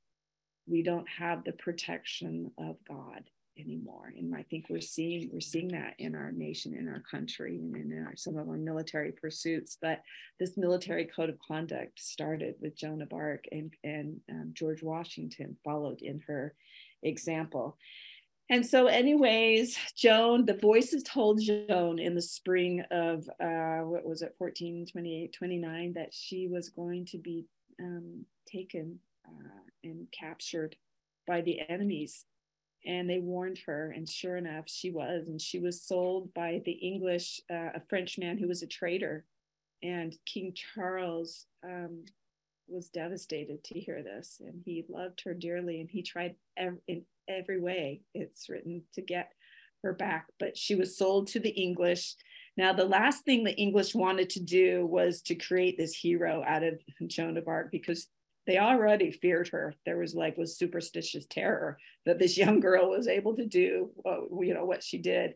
we don't have the protection of God anymore. And I think we're seeing we're seeing that in our nation, in our country, and in our, some of our military pursuits. But this military code of conduct started with Joan of Arc, and and um, George Washington followed in her example. And so, anyways, Joan, the voices told Joan in the spring of uh, what was it, 14, 28, 29, that she was going to be um, taken uh, and captured by the enemies and they warned her and sure enough she was and she was sold by the english uh, a french man who was a traitor. And king charles um, was devastated to hear this and he loved her dearly and he tried ev- in every way it's written to get her back but she was sold to the english. Now the last thing the english wanted to do was to create this hero out of joan of arc because they already feared her. There was like was superstitious terror that this [laughs] young girl was able to do, uh, you know, what she did,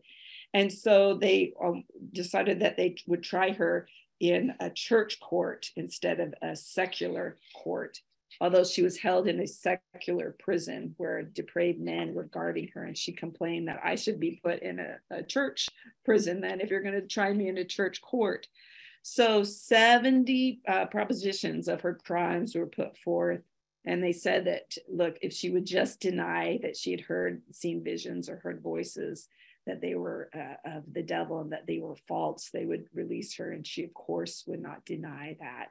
and so they um, decided that they would try her in a church court instead of a secular court. Although she was held in a secular prison where depraved men were guarding her, and she complained that I should be put in a, a church prison then if you're going to try me in a church court. So 70 uh, propositions of her crimes were put forth. And they said that, look, if she would just deny that she had heard, seen visions or heard voices, that they were uh, of the devil and that they were false, they would release her. And she, of course, would not deny that.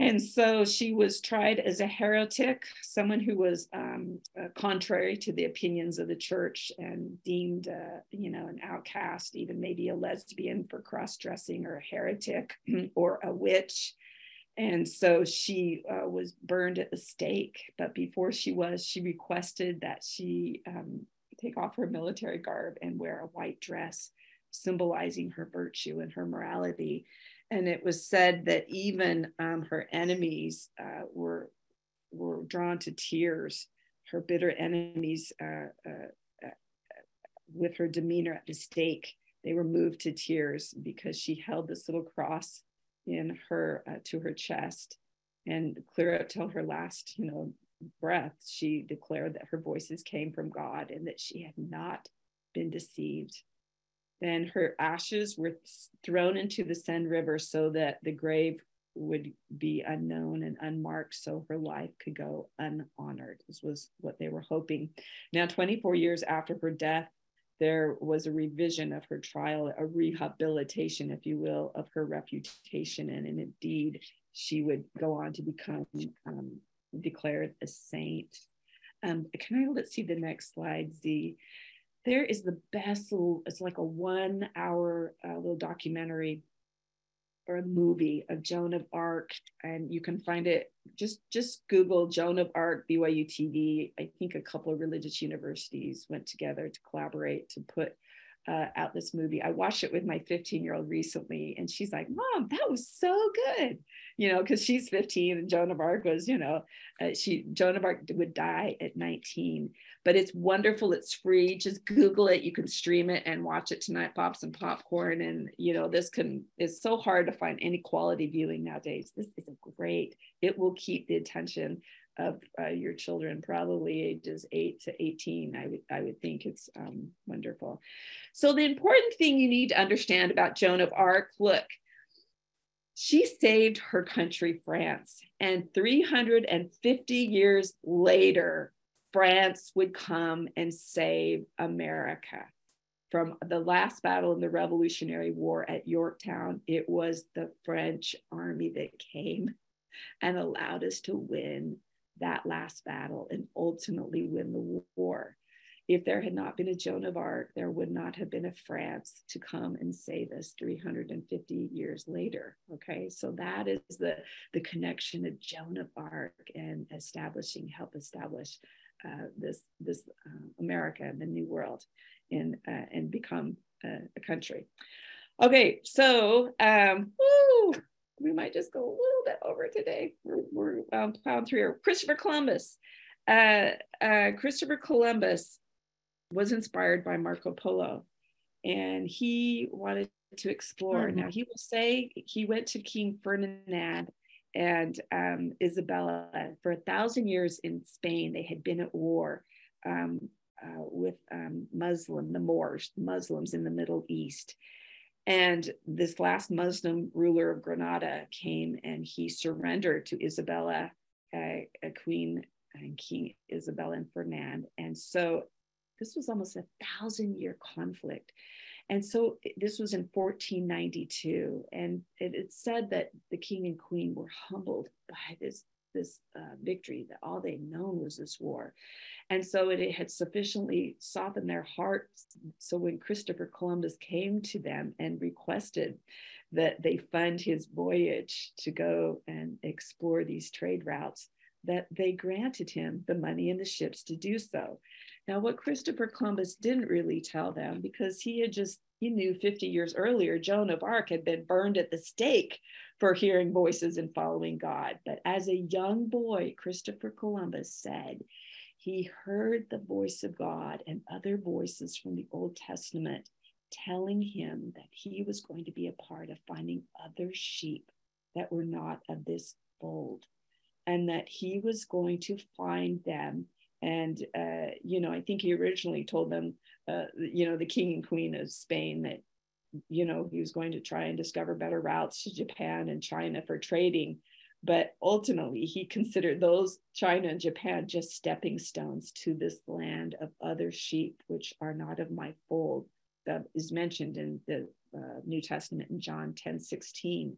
And so she was tried as a heretic, someone who was um, uh, contrary to the opinions of the church and deemed, uh, you know, an outcast, even maybe a lesbian for cross dressing or a heretic [clears throat] or a witch. And so she uh, was burned at the stake. But before she was, she requested that she um, take off her military garb and wear a white dress, symbolizing her virtue and her morality and it was said that even um, her enemies uh, were were drawn to tears. Her bitter enemies, uh, uh, uh, with her demeanor at the stake, they were moved to tears because she held this little cross in her uh, to her chest, and clear up till her last, you know, breath. She declared that her voices came from God and that she had not been deceived then her ashes were thrown into the Seine River so that the grave would be unknown and unmarked so her life could go unhonored. This was what they were hoping. Now, 24 years after her death, there was a revision of her trial, a rehabilitation, if you will, of her reputation. And, and indeed, she would go on to become um, declared a saint. Um, can I let's see the next slide, Z there is the best little, it's like a one hour uh, little documentary or a movie of Joan of Arc, and you can find it. Just just Google Joan of Arc BYU TV. I think a couple of religious universities went together to collaborate to put uh, out this movie. I watched it with my 15 year old recently, and she's like, "Mom, that was so good," you know, because she's 15 and Joan of Arc was, you know, uh, she Joan of Arc would die at 19, but it's wonderful. It's free. Just Google it. You can stream it and watch it tonight. Pop some popcorn, and you know, this can. It's so hard to find any quality viewing nowadays. This is a great. It will keep the attention of uh, your children, probably ages eight to 18. I would, I would think it's um, wonderful. So, the important thing you need to understand about Joan of Arc look, she saved her country, France. And 350 years later, France would come and save America. From the last battle in the Revolutionary War at Yorktown, it was the French army that came and allowed us to win that last battle and ultimately win the war. If there had not been a Joan of Arc, there would not have been a France to come and save us 350 years later. Okay, so that is the, the connection of Joan of Arc and establishing, help establish uh, this, this uh, America, and the new world, in, uh, and become a country. Okay, so um, woo, we might just go a little bit over today. We're, we're um, plowing through here. Christopher Columbus. uh, uh, Christopher Columbus was inspired by Marco Polo, and he wanted to explore. Mm-hmm. Now he will say he went to King Ferdinand and um, Isabella for a thousand years in Spain. They had been at war um, uh, with um, Muslim, the Moors, Muslims in the Middle East. And this last Muslim ruler of Granada came and he surrendered to Isabella, uh, Queen and King Isabella and Ferdinand. And so this was almost a thousand year conflict. And so this was in 1492. And it, it said that the king and queen were humbled by this, this uh, victory, that all they'd known was this war. And so it, it had sufficiently softened their hearts. So when Christopher Columbus came to them and requested that they fund his voyage to go and explore these trade routes, that they granted him the money and the ships to do so. Now, what Christopher Columbus didn't really tell them, because he had just, he knew 50 years earlier, Joan of Arc had been burned at the stake for hearing voices and following God. But as a young boy, Christopher Columbus said he heard the voice of God and other voices from the Old Testament telling him that he was going to be a part of finding other sheep that were not of this fold and that he was going to find them. And uh, you know i think he originally told them uh, you know the king and queen of spain that you know he was going to try and discover better routes to japan and china for trading but ultimately he considered those china and japan just stepping stones to this land of other sheep which are not of my fold that is mentioned in the uh, new testament in john 10 16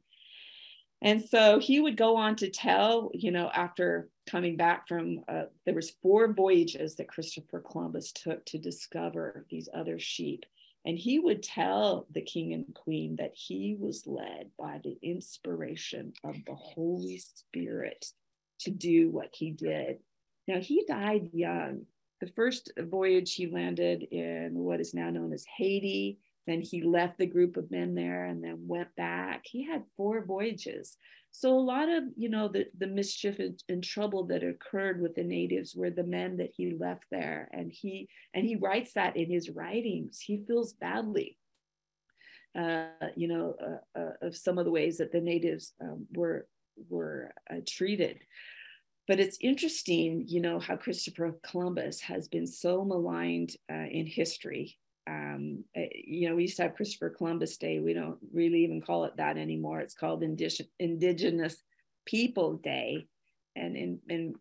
and so he would go on to tell you know after coming back from uh, there was four voyages that christopher columbus took to discover these other sheep and he would tell the king and queen that he was led by the inspiration of the holy spirit to do what he did. Now he died young. The first voyage he landed in what is now known as haiti then he left the group of men there and then went back. He had four voyages. So a lot of, you know, the, the mischief and, trouble that occurred with the natives were the men that he left there. And he and he writes that in his writings. He feels badly, uh, you know, uh, uh, of some of the ways that the natives um, were were uh, treated. But it's interesting, you know, how Christopher Columbus has been so maligned uh, in history um, eh, you know, we used to have Christopher Columbus Day. We don't really even call it that anymore. It's called Indig- Indigenous People Day. And in, in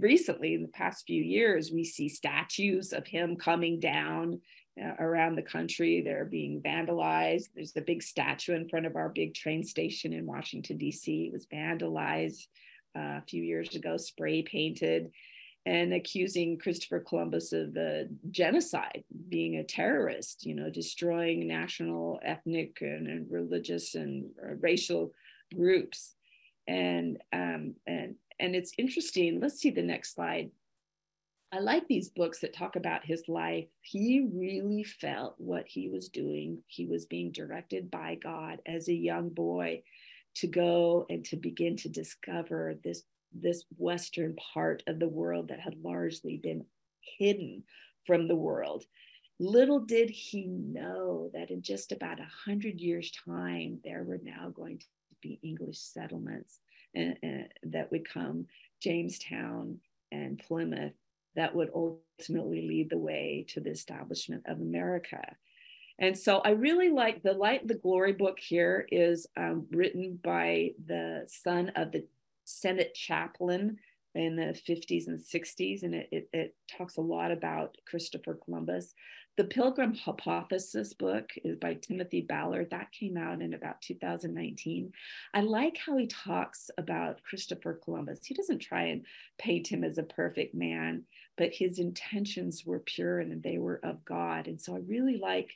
recently, in the past few years, we see statues of him coming down uh, around the country. They're being vandalized. There's the big statue in front of our big train station in Washington, D.C. It was vandalized uh, a few years ago, spray painted and accusing Christopher Columbus of uh, genocide, being a terrorist, you know, destroying national, ethnic, and, and religious and uh, racial groups. And um, and and it's interesting. Let's see the next slide. I like these books that talk about his life. He really felt what he was doing. He was being directed by God as a young boy to go and to begin to discover this this western part of the world that had largely been hidden from the world. Little did he know that in just about a hundred years' time, there were now going to be English settlements and, uh, and that would come Jamestown and Plymouth that would ultimately lead the way to the establishment of America. And so I really like the Light the Glory book here is um, written by the son of the Senate chaplain in the 50s and 60s, and it, it, it, talks a lot about Christopher Columbus. The Pilgrim Hypothesis book is by Timothy Ballard. That came out in about 2019. I like how he talks about Christopher Columbus. He doesn't try and paint him as a perfect man, but his intentions were pure and they were of God. And so I really like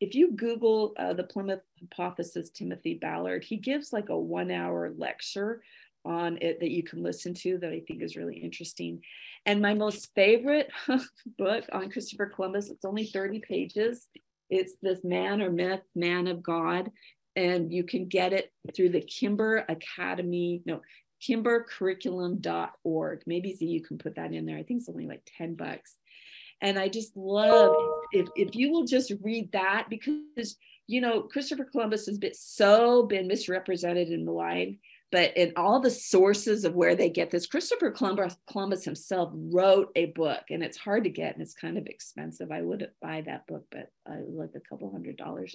if you Google uh, the Plymouth Hypothesis, Timothy Ballard, he gives like a one hour lecture on it that you can listen to that I think is really interesting. And my most favorite [laughs] book on Christopher Columbus, it's only 30 pages. It's this man or myth, man of God. And you can get it through the Kimber Academy, no, kimbercurriculum.org. Maybe Z, you can put that in there. I think it's only like 10 bucks. And I just love if, if you will just read that because, you know, Christopher Columbus has been so been misrepresented and maligned but in all the sources of where they get this, Christopher Columbus, Columbus himself wrote a book, and it's hard to get and it's kind of expensive. I would buy that book, but I like a couple hundred dollars.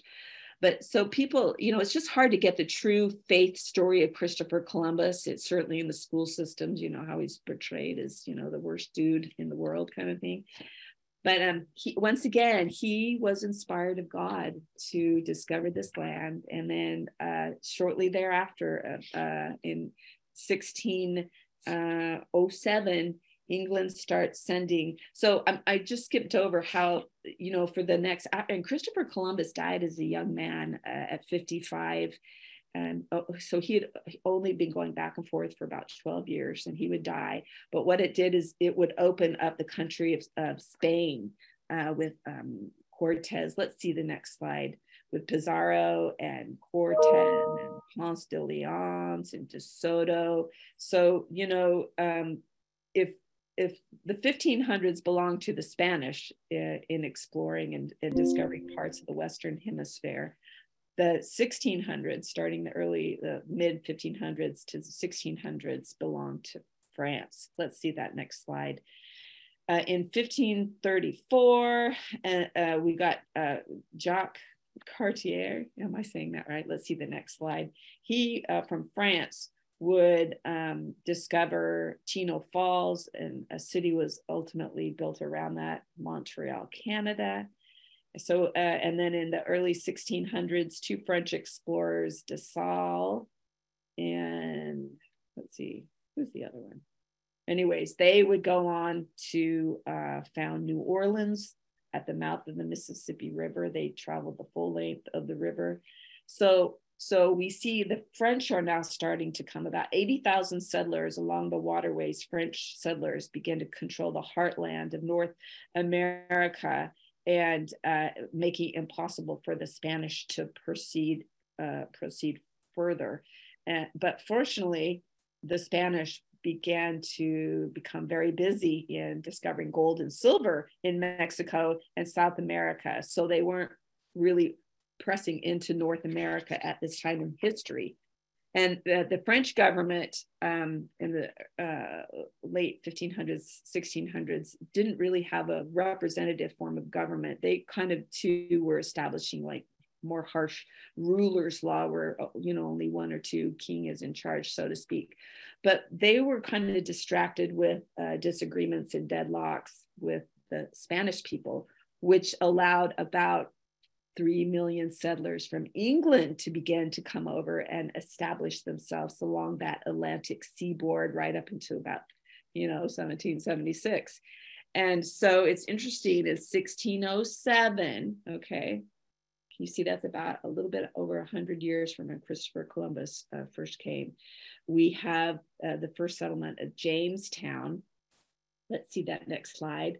But so people, you know, it's just hard to get the true faith story of Christopher Columbus. It's certainly in the school systems, you know, how he's portrayed as, you know, the worst dude in the world kind of thing but um, he, once again, he was inspired of God to discover this land. And then uh, shortly thereafter, uh, uh, in 1607, England starts sending. So um, I just skipped over how, you know, for the next, and Christopher Columbus died as a young man uh, at 55 and oh, so he had only been going back and forth for about 12 years and he would die. But what it did is it would open up the country of, of spain uh, with um, cortez let's see the next slide. With pizarro and cortez and ponce de leon and de soto. So you know um, if if the 1500s belonged to the spanish uh, in exploring and, and discovering parts of the western hemisphere the 1600s, starting the early, the mid 1500s to the 1600s, belonged to France. Let's see that next slide. Uh, in 1534, uh, we got uh, Jacques Cartier. Am I saying that right? Let's see the next slide. He, uh, from France, would um, discover Chino Falls, and a city was ultimately built around that, Montreal, Canada. So, uh, and then in the early 1600s, two French explorers, De Salle and let's see, who's the other one? Anyways, they would go on to uh, found New Orleans at the mouth of the Mississippi River. They traveled the full length of the river. So, so we see the French are now starting to come. About 80,000 settlers along the waterways, French settlers begin to control the heartland of North America and uh, making impossible for the Spanish to proceed uh, proceed further. And, but fortunately, the Spanish began to become very busy in discovering gold and silver in Mexico and South America. So they weren't really pressing into North America at this time in history. And the, the French government um, in the uh, late 1500s, 1600s didn't really have a representative form of government. They kind of too were establishing like more harsh rulers law where uh, you know only one or two king is in charge so to speak but they were kind of distracted with uh, disagreements and deadlocks with the spanish people which allowed about 3 million settlers from England to begin to come over and establish themselves along that Atlantic seaboard right up until about, you know, 1776. And so it's interesting, it's 1607, okay? You see, that's about a little bit over 100 years from when Christopher Columbus uh, first came. We have uh, the first settlement of Jamestown. Let's see that next slide.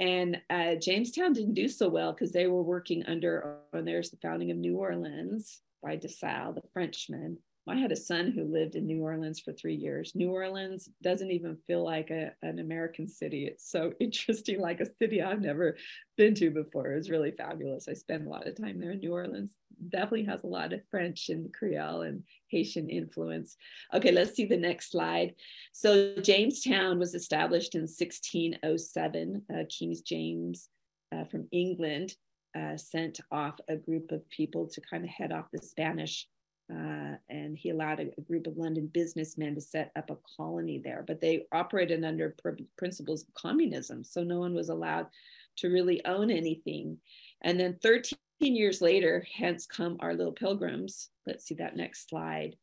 And uh, Jamestown didn't do so well because they were working under, oh, there's the founding of New Orleans by De Salle, the Frenchman. I had a son who lived in New Orleans for three years. New Orleans doesn't even feel like a, an American city. It's so [laughs] interesting, like a city I've never been to before. It was really fabulous. I spent a lot of time there in New Orleans. Definitely has a lot of French and Creole and Haitian influence. Okay, let's see the next slide. So Jamestown was established in 1607. Uh, King James uh, from England uh, sent off a group of people to kind of head off the Spanish uh, and he allowed a, a, group of London businessmen to set up a colony there. But they operated under pr- principles of communism, so no one was allowed to really own anything. And then 13 years later, hence come our little pilgrims. Let's see that next slide.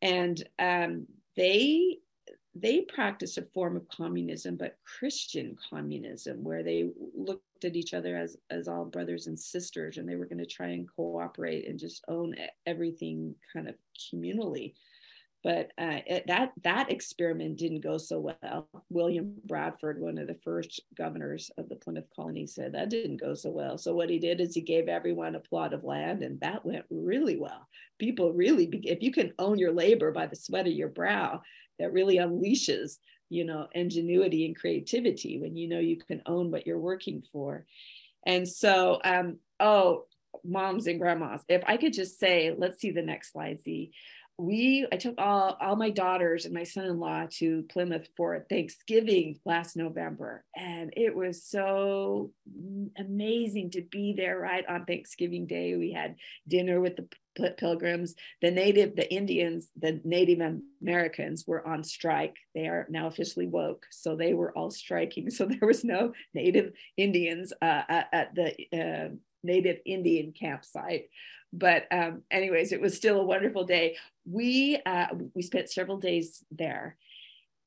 And um, they they practiced a form of communism, but Christian communism, where they looked at each other as, as all brothers and sisters, and they were going to try and cooperate and just own everything kind of communally. But uh, it, that that experiment didn't go so well. William Bradford, one of the first governors of the Plymouth colony, said that didn't go so well. So what he did is he gave everyone a plot of land, and that went really well. People really, if you can own your labor by the sweat of your brow, that really unleashes you know ingenuity and creativity when you know you can own what you're working for. And so um oh moms and grandmas if i could just say let's see the next slide z. We I took all all my daughters and my son-in-law to Plymouth for Thanksgiving last November and it was so amazing to be there right on Thanksgiving day. We had dinner with the pilgrims the native the Indians the Native Americans were on strike. They are now officially woke. So they were all striking. So [laughs] there was no native Indians uh, at, at, the uh, native Indian campsite. But um, anyways, it was still a wonderful day. We uh, we spent several days there,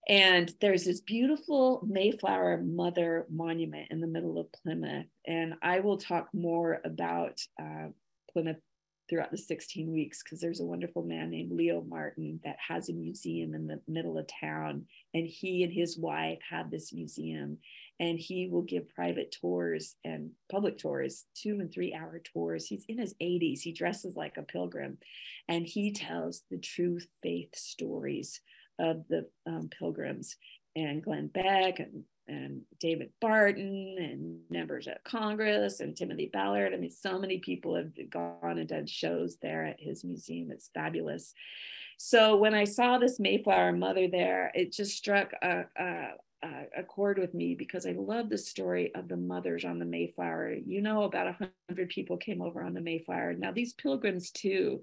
and there's this beautiful Mayflower Mother monument in the middle of Plymouth, and I will talk more about uh, Plymouth throughout the 16 weeks because there's a wonderful man named Leo Martin that has a museum in the middle of town, and he and his wife have this museum and he will give private tours and public tours, two and three hour tours. He's in his 80s. He dresses like a pilgrim and he tells the true faith stories of the um, pilgrims and Glenn Beck and, and David Barton and members of Congress and Timothy Ballard. I mean, so many people have gone and done shows there at his museum. It's fabulous. So when I saw this Mayflower mother there, it just struck a, a, uh, accord with me because I love the story of the mothers on the Mayflower. You know, about a hundred people came over on the Mayflower. Now, these pilgrims too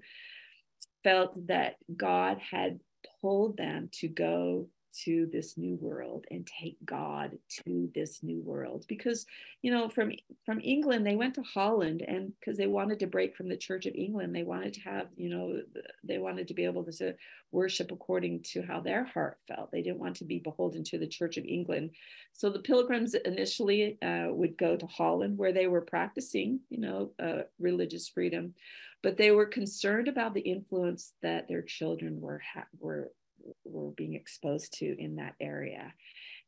felt that God had told them to go to this new world and take God to this new world. Because you know from from England they went to Holland and because they wanted to break from the Church of England they wanted to have you know they wanted to be able to worship according to how their heart felt. They didn't want to be beholden to the Church of England. So the pilgrims initially uh, would go to Holland where they were practicing you know uh, religious freedom. But they were concerned about the influence that their children were ha- were were being exposed to in that area.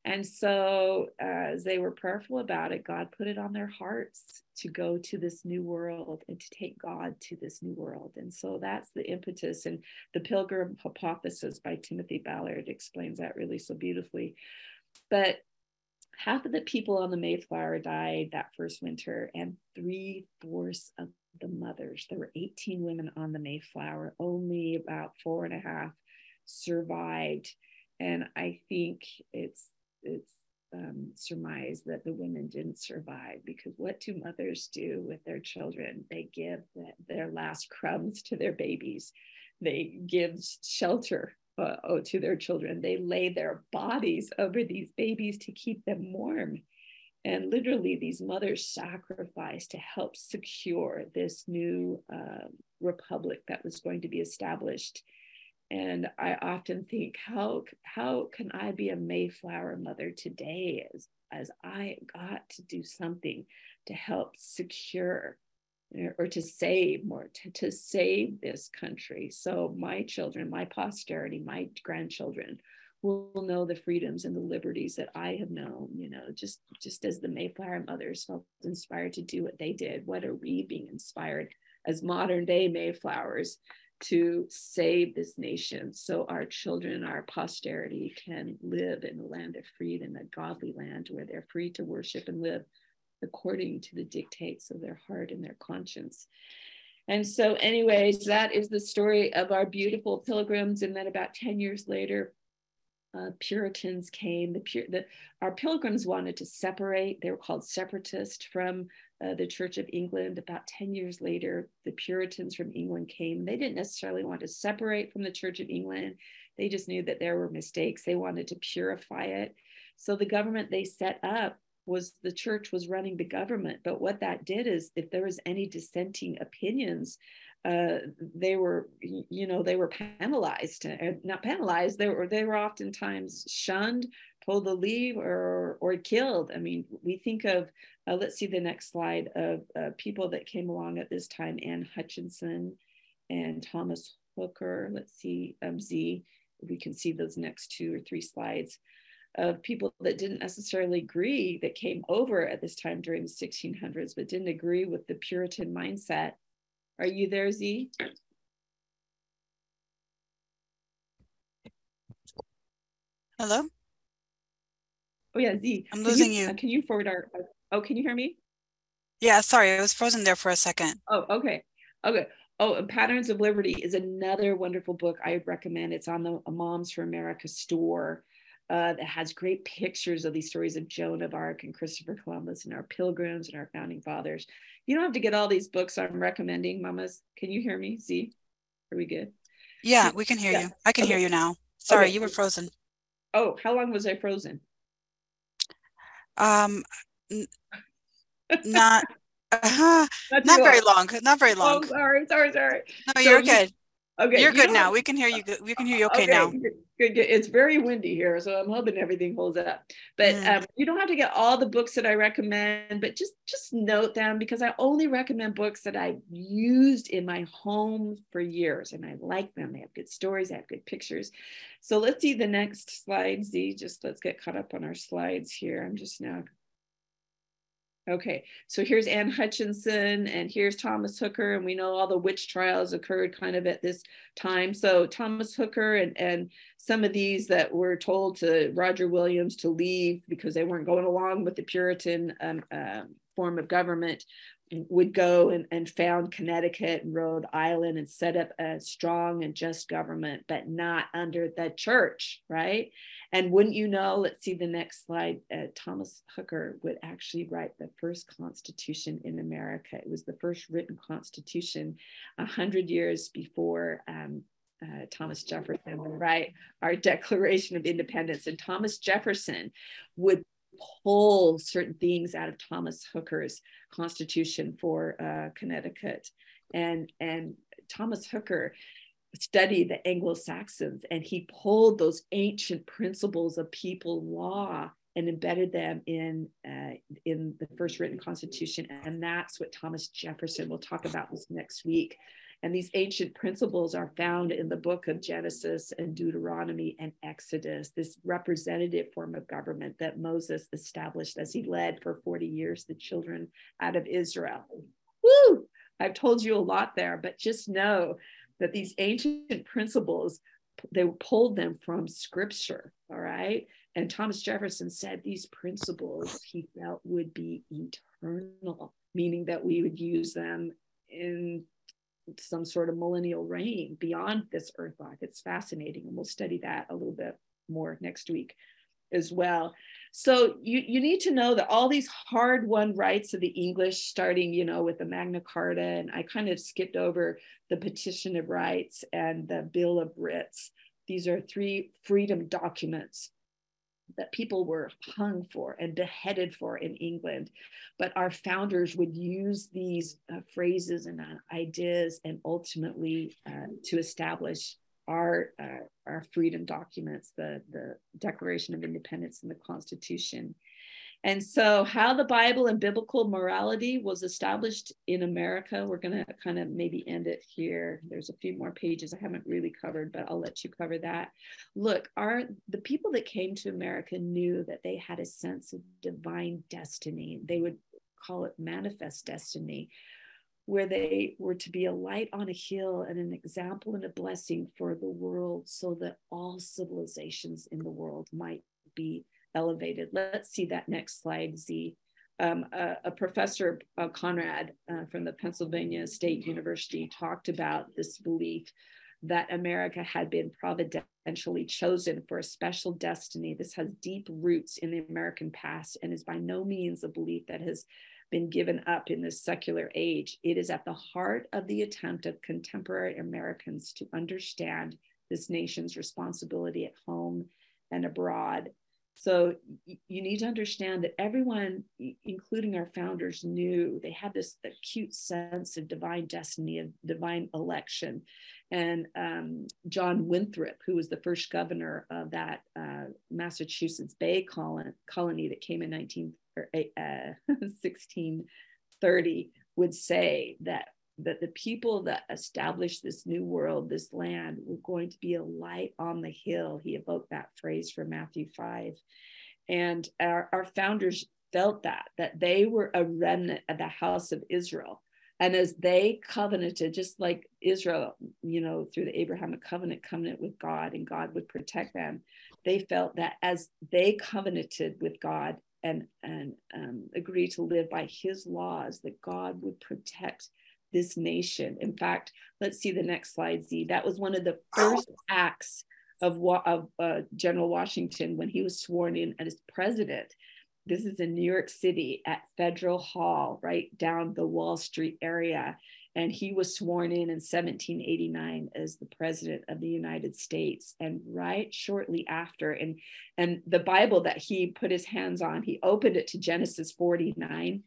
And so, uh, as they were prayerful about it, God put it on their hearts to go to this new world and to take God to this new world. And so, that's the impetus. And the Pilgrim Hypothesis by Timothy Ballard explains that really so beautifully. But half of the people on the Mayflower died that first winter, and three fourths of the mothers. There were 18 women on the Mayflower, only about four and a half survived. And I think it's it's um, surmised that the women didn't survive because what do mothers do with their children? They give the, their last crumbs to their babies. They give shelter uh, oh, to their children. They lay their bodies over these babies to keep them warm. And literally, these mothers sacrificed to help secure this new uh, republic that was going to be established and i often think how how can i be a mayflower mother today as as i got to do something to help secure eh, or to save more to, to save this country? So my children my posterity my grandchildren will know the freedoms and the liberties that i have known you know just just as the mayflower mothers felt inspired to do what they did. What are we being inspired as modern day mayflowers to save this nation so our children, our posterity can live in a land of freedom, a godly land where they're free to worship and live according to the dictates of their heart and their conscience. And so, anyways, that is the story of our beautiful pilgrims. And then about 10 years later, uh, Puritans came. The, the, our pilgrims wanted to separate. They were called separatists from uh, the Church of England. About 10 years later, the Puritans from England came. They didn't necessarily want to separate from the Church of England, they just knew that there were mistakes. They wanted to purify it. So the government they set up was the church was running the government. But what that did is, if there was any dissenting opinions, uh, they were, you know, they were penalized, uh, not penalized. They were, they were oftentimes shunned, pulled the leave, or or killed. I mean, we think of, uh, let's see the next slide of uh, people that came along at this time: Anne Hutchinson and Thomas Hooker. Let's see, um, Z. We can see those next two or three slides of people that didn't necessarily agree that came over at this time during the 1600s, but didn't agree with the Puritan mindset are you there, Z? Hello? Oh yeah, Z. I'm losing you. you. uh, Can you forward our, uh, oh, can you hear me? Yeah, sorry, I was frozen there for a second. Oh, okay. Okay. Oh, Patterns of Liberty is another wonderful book I would recommend. It's on the Moms for America store. Uh, that has great pictures of these stories of Joan of Arc and Christopher Columbus and our pilgrims and our founding fathers. You don't have to get all these books I'm recommending, mamas. Can you hear me? Z? Are we good? Yeah, we can hear Yeah. you. I can hear you now. Sorry, Okay. you were frozen. Oh, how long was I frozen? Um, n- [laughs] not, uh, [laughs] Not not very long. not very Oh, long. sorry, sorry, sorry. No, so you're you- good. Okay. You're you good now. We can hear you. good- We can hear you okay now. Good, good, good. It's very windy here, so I'm hoping everything holds up. But Mm. um, you don't have to get all the books that I recommend, but just just note them because I only recommend books that I've used in my home for years, and I like them. They have good stories, they have good pictures. So let's see the next slide. Z, just let's get caught up on our slides here. I'm just now Okay, so here's Anne Hutchinson and here's Thomas Hooker, and we know all the witch trials occurred kind of at this time. So Thomas Hooker and, and some of these that were told to Roger Williams to leave because they weren't going along with the Puritan um, um, form of government would go and, and found Connecticut and Rhode Island and set up a strong and just government, but not under the church, right? And wouldn't you know, let's see the next slide, uh, Thomas Hooker would actually write the first constitution in America. It was the first written constitution a hundred years before um, uh, Thomas Jefferson would write our Declaration of Independence. And Thomas Jefferson would pull certain things out of Thomas Hooker's constitution for uh, Connecticut. And, and Thomas Hooker studied the Anglo-Saxons and he pulled those ancient principles of people law and embedded them in uh, in the first written constitution and that's what Thomas Jefferson will talk about this next week and these ancient principles are found in the book of Genesis and Deuteronomy and Exodus this representative form of government that Moses established as he led for 40 years the children out of Israel. Woo! I've told you a lot there but just know that these ancient principles they pulled them from scripture all right? And thomas jefferson said these principles he felt would be eternal meaning that we would use them in some sort of millennial reign beyond this earth life it's fascinating and we'll study that a little bit more next week as well. So you, you need to know that all these hard won rights of the English, starting, you know, with the Magna Carta, and I kind of skipped over the Petition of Rights and the Bill of Rights. These are three freedom documents that people were hung for and beheaded for in England. But our founders would use these uh, phrases and uh, ideas and ultimately uh, to establish our uh, our freedom documents, the the Declaration of Independence and the Constitution. And so, how the Bible and biblical morality was established in America, we're going to kind of maybe end it here. There's a few more pages I haven't really covered, but I'll let you cover that. Look, our the people that came to America knew that they had a sense of divine destiny. They would call it manifest destiny, where they were to be a light on a hill and an example and a blessing for the world so that all civilizations in the world might be elevated. Let's see that next slide, Z. Um, a, a, professor, uh, Conrad, uh, from the Pennsylvania State University, talked about this belief that America had been providentially chosen for a special destiny. This has deep roots in the American past and is by no means a belief that has been given up in this secular age. It is at the heart of the attempt of contemporary Americans to understand this nation's responsibility at home and abroad. So you need to understand that everyone, including our founders, knew they had this acute sense of divine destiny, of divine election. And um, John Winthrop, who was the first governor of that uh, Massachusetts Bay colony, that came in 19, or, uh, [laughs] 1630, would say that that the people that established this new world, this land, were going to be a light on the hill. He evoked that phrase from Matthew 5. And our, our founders felt that, that they were a remnant of the house of Israel. And as they covenanted, just like Israel, you know, through the Abrahamic covenant, covenant with God, and God would protect them, they felt that as they covenanted with God and, and um, agreed to live by his laws, that God would protect this nation. In fact, let's see the next slide, Z. That was one of the first acts of, of uh, General Washington when he was sworn in as president this is in New York City at Federal Hall, right down the Wall Street area. And he was sworn in in 1789 as the president of the United States. And right shortly after, and, and the Bible that he put his hands on, he opened it to Genesis 49,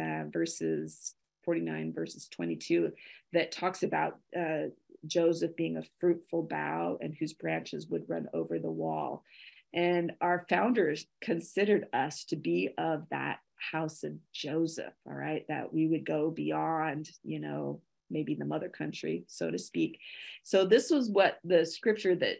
uh, verses 49, verses 22, that talks about uh, Joseph being a fruitful bough and whose branches would run over the wall. And our founders considered us to be of that house of Joseph, all right, that we would go beyond, you know, maybe the mother country, so to speak. So this was what the scripture that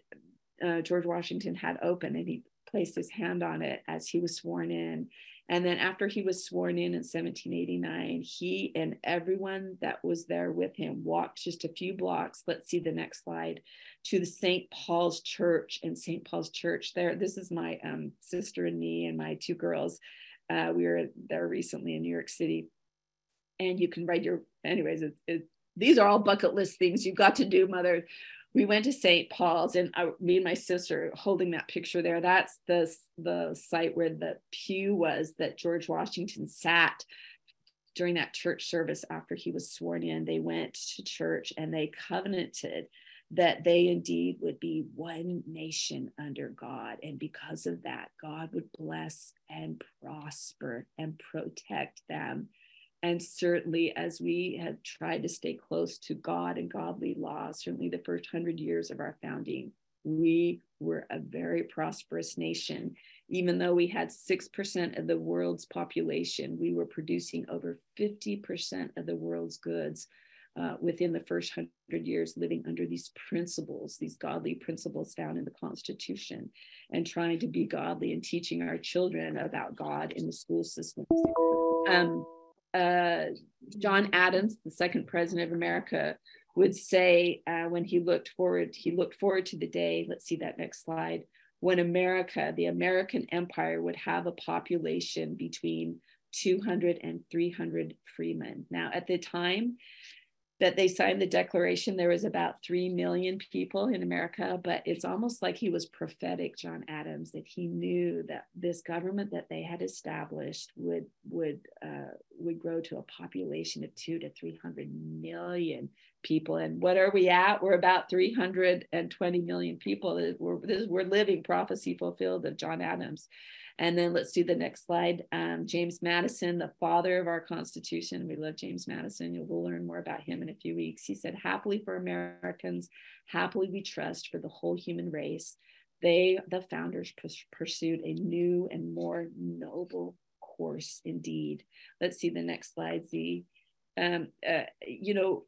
uh, George Washington had open, and he placed his hand on it as he was sworn in. And then after he was sworn in in 1789, he and everyone that was there with him walked just a few blocks. Let's see the next slide to the St. Paul's Church in St. Paul's Church. There, this is my um, sister and me and my two girls. Uh, we were there recently in New York City, and you can write your. Anyways, it, it, these are all bucket list things you've got to do, mother we went to St. Paul's and I, me and my sister holding that picture there. That's the, the site where the pew was that George Washington sat during that church service after he was sworn in. They went to church and they covenanted that they indeed would be one nation under God. And because of that, God would bless and prosper and protect them and certainly as we have tried to stay close to God and godly law, certainly the first hundred years of our founding, we were a very prosperous nation. Even though we had 6% of the world's population, we were producing over 50% of the world's goods uh, within the first hundred years, living under these principles, these godly principles found in the Constitution, and trying to be godly and teaching our children about God in the school system. Um, uh, John Adams, the second president of America, would say uh, when he looked forward, he looked forward to the day. Let's see that next slide. When America, the American empire, would have a population between 200 and 300 freemen. Now, at the time, that they signed the declaration there was about 3 million people in america but it's almost like he was prophetic john adams that he knew that this government that they had established would would uh, would grow to a population of 2 to 300 million people. And what are we at? We're about 320 million people. We're, we're living prophecy fulfilled of john adams and then let's do the next slide. Um, James Madison, the father of our Constitution. We love James Madison. You'll we'll learn more about him in a few weeks. He said, Happily for Americans, happily we trust for the whole human race. They, the founders, pursued a new and more noble course indeed. Let's see the next slide, Z. Um, uh, you know,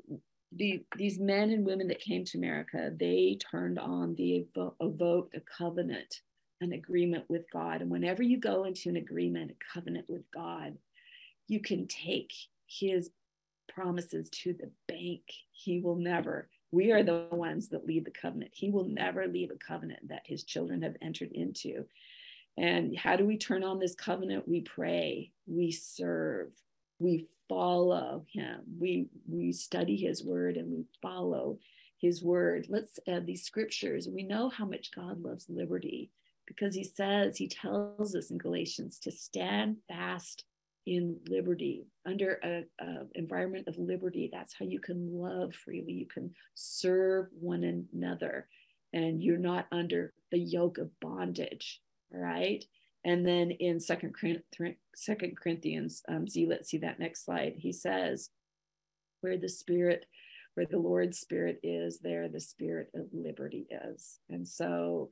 the, these men and women that came to America, they turned on the evoked a covenant an agreement with God. And whenever you go into an agreement, a covenant with God, you can take his promises to the bank. He will never, we are the ones that lead the covenant. He will never leave a covenant that his children have entered into. And how do we turn on this covenant? We pray, we serve, we follow him, we, we study his word and we follow his word. Let's add these scriptures. We know how much God loves liberty because he says, he tells us in Galatians to stand fast in liberty under an environment of liberty. That's how you can love freely. You can serve one another and you're not under the yoke of bondage right? And then in second second corinthians um, z let's see that next slide. He says where the spirit where the lord's spirit is there the spirit of liberty is. And so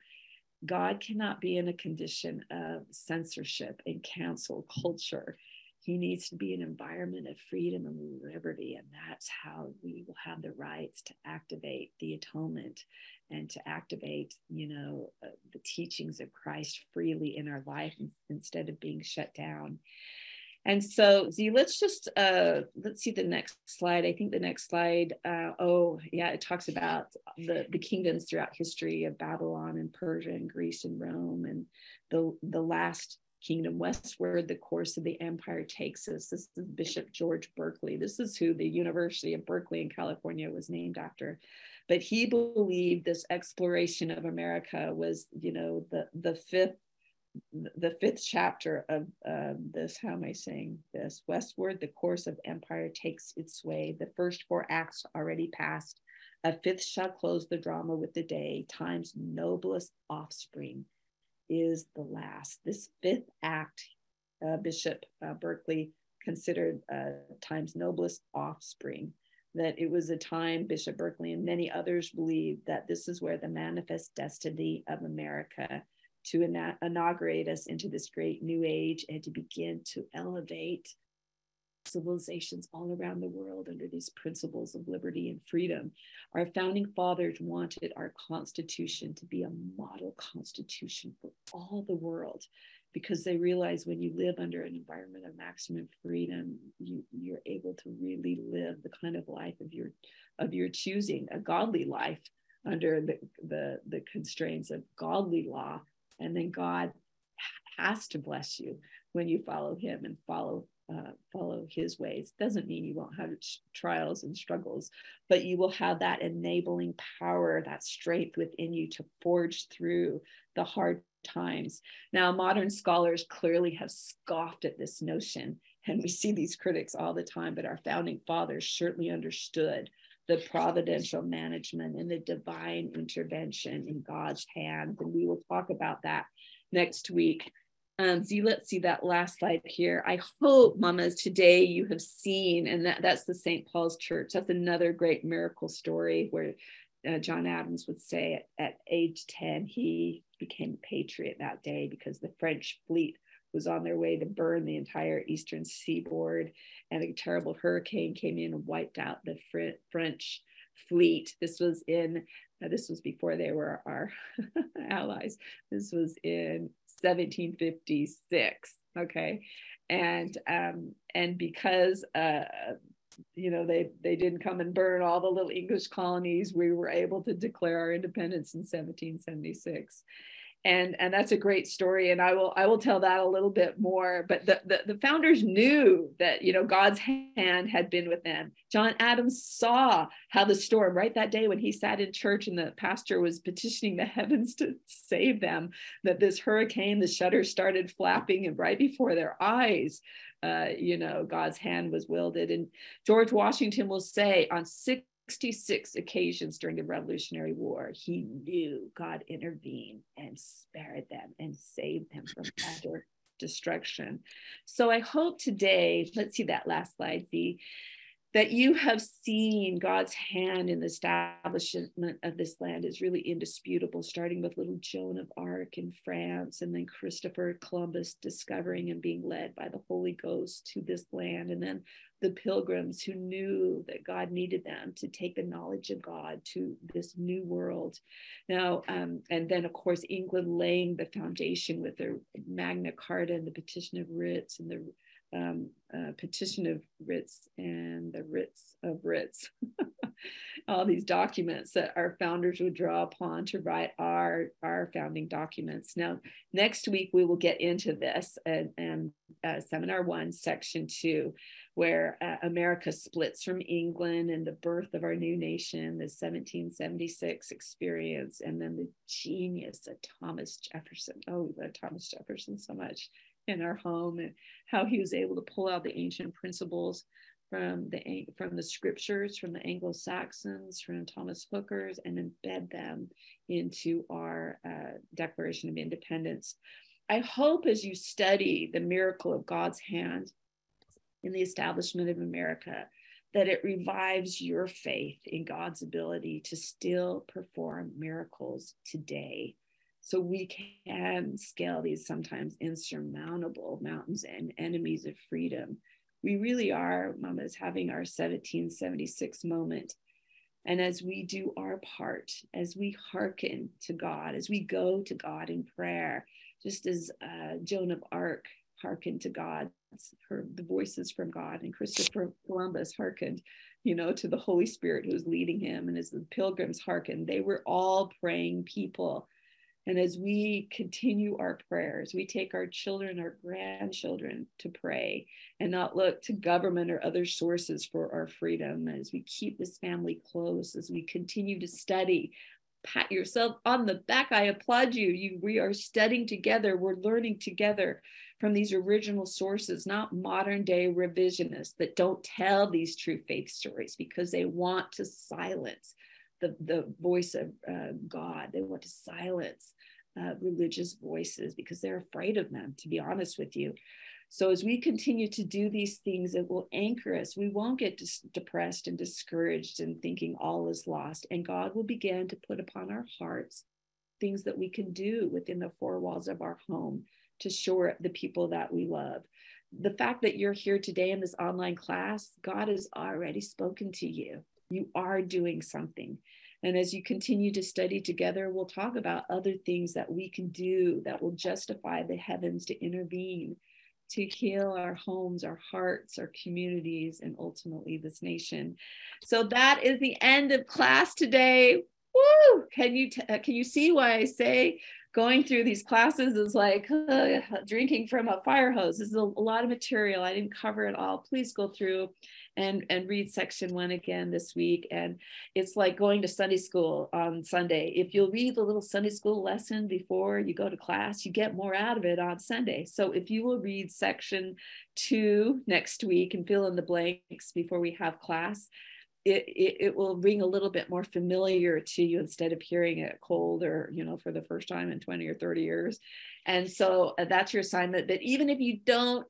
God cannot be in a condition of censorship and cancel culture. He needs to be an environment of freedom and liberty. And that's how we will have the rights to activate the atonement and to activate, you know, uh, the teachings of Christ freely in our life instead of being shut down. And so, Z, let's just uh, let's see the next slide. I think the next slide. Uh, oh, yeah, it talks about the the kingdoms throughout history of Babylon and Persia and Greece and Rome, and the the last kingdom westward. The course of the empire takes us. This is Bishop George Berkeley. This is who the University of Berkeley in California was named after. But he believed this exploration of America was, you know, the the fifth the fifth chapter of this, how am I saying this? Westward, the course of empire takes its way. The first four acts already passed. A fifth shall close the drama with the day. Time's noblest offspring is the last. This fifth act, uh, Bishop uh, Berkeley considered uh, time's noblest offspring. That it was a time, Bishop Berkeley and many others believed that this is where the manifest destiny of America to ina- inaugurate us into this great new age and to begin to elevate civilizations all around the world under these principles of liberty and freedom. Our founding fathers wanted our Constitution to be a model Constitution for all the world because they realize when you live under an environment of maximum freedom, you, you're able to really live the kind of life of your of your choosing, a godly life under the, the, the constraints of godly law and then God has to bless you when you follow Him and follow uh, follow His ways. Doesn't mean you won't have trials and struggles, but you will have that enabling power, that strength within you to forge through the hard times. Now, modern scholars clearly have scoffed at this notion, and we see these critics all the time, but our founding fathers certainly understood the providential management and the divine intervention in God's hand. And we will talk about that next week. Um, Z, let's see that last slide here. I hope, mamas, today you have seen, and that, that's the St. Paul's Church. That's another great miracle story where uh, John Adams would say at, at age 10, he became a patriot that day because the French fleet was on their way to burn the entire eastern seaboard, and a terrible hurricane came in and wiped out the Fr- French fleet. This was in uh, this was before they were our [laughs] allies. This was in 1756. Okay, and um, and because uh, you know they they didn't come and burn all the little English colonies, we were able to declare our independence in 1776 and and that's a great story and i will i will tell that a little bit more but the, the, the founders knew that you know god's hand had been with them. John adams saw how the storm right that day when he sat in church and the pastor was petitioning the [laughs] heavens to save them that this hurricane the shutters started flapping and right before their eyes uh, you know god's hand was wielded. And george washington will say on six 66 occasions during the Revolutionary War, he knew God intervened and spared them and saved them from utter destruction. So I hope today, let's see that last slide, the that you have seen God's hand in the establishment of this land is really indisputable, starting with little Joan of Arc in France, and then Christopher Columbus discovering and being led by the Holy Ghost to this land, and then the pilgrims who knew that God needed them to take the knowledge of God to this new world. Now, um, and then of course, England laying the foundation with their Magna Carta and the Petition of Writs and the um, uh, petition of writs and the writs of writs, [laughs] all these documents that our founders would draw upon to write our, our founding documents. Now, next week we will get into this and, and uh, seminar one, section two, where uh, America splits from England and the birth of our new nation, the 1776 experience, and then the genius of Thomas Jefferson. Oh, we love Thomas Jefferson so much in our home and how he was able to pull out the ancient principles from the from the scriptures from the anglo-saxons from thomas hooker's and embed them into our uh, declaration of independence i hope as you study the miracle of god's hand in the establishment of america that it revives your faith in god's ability to still perform miracles today so we can scale these sometimes insurmountable mountains and enemies of freedom. We really are, mamas, having our 1776 moment. And as we do our part, as we hearken to God, as we go to God in prayer, just as uh, Joan of Arc hearkened to God, heard the voices from God. And Christopher Columbus hearkened, you know, to the Holy Spirit who was leading him. And as the pilgrims hearkened, they were all praying people. And as we continue our prayers, we take our children, our grandchildren to pray and not look to government or other sources for our freedom. As we keep this family close, as we continue to study, pat yourself on the back. I applaud you. You we are studying together, we're learning together from these original sources, not modern day revisionists that don't tell these true faith stories because they want to silence the, the voice of uh, God. They want to silence uh, religious voices because they're afraid of them, to be honest with you. So, as we continue to do these things, it will anchor us. We won't get dis- depressed and discouraged and thinking all is lost. And God will begin to put upon our hearts things that we can do within the four walls of our home to shore up the people that we love. The fact that you're here today in this online class, God has already spoken to you. You are doing something. And as you continue to study together, we'll talk about other things that we can do that will justify the heavens to intervene, to heal our homes, our hearts, our communities, and ultimately this nation. So that is the end of class today. Woo! Can you t- can you see why I say going through these classes is like drinking from a fire hose. This is a, a, lot of material. I didn't cover it all. Please go through and, and read section one again this week. And it's like going to Sunday school on Sunday. If you'll read the little Sunday school lesson before you go to class, you get more out of it on Sunday. So if you will read section two next week and fill in the blanks before we have class, it, it, it, will ring a little bit more familiar to you instead of hearing it cold or you know for the first time in 20 or 30 years. And so uh, that's your assignment. But even if you don't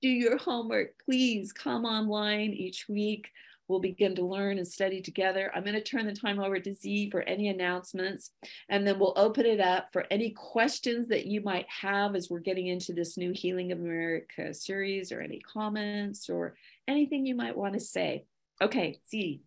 do your homework please come online each week. We'll begin to learn and study together. I'm going to turn the time over to z for any announcements and then we'll open it up for any questions that you might have as we're getting into this new healing of america series or any comments or anything you might want to say Okay, see.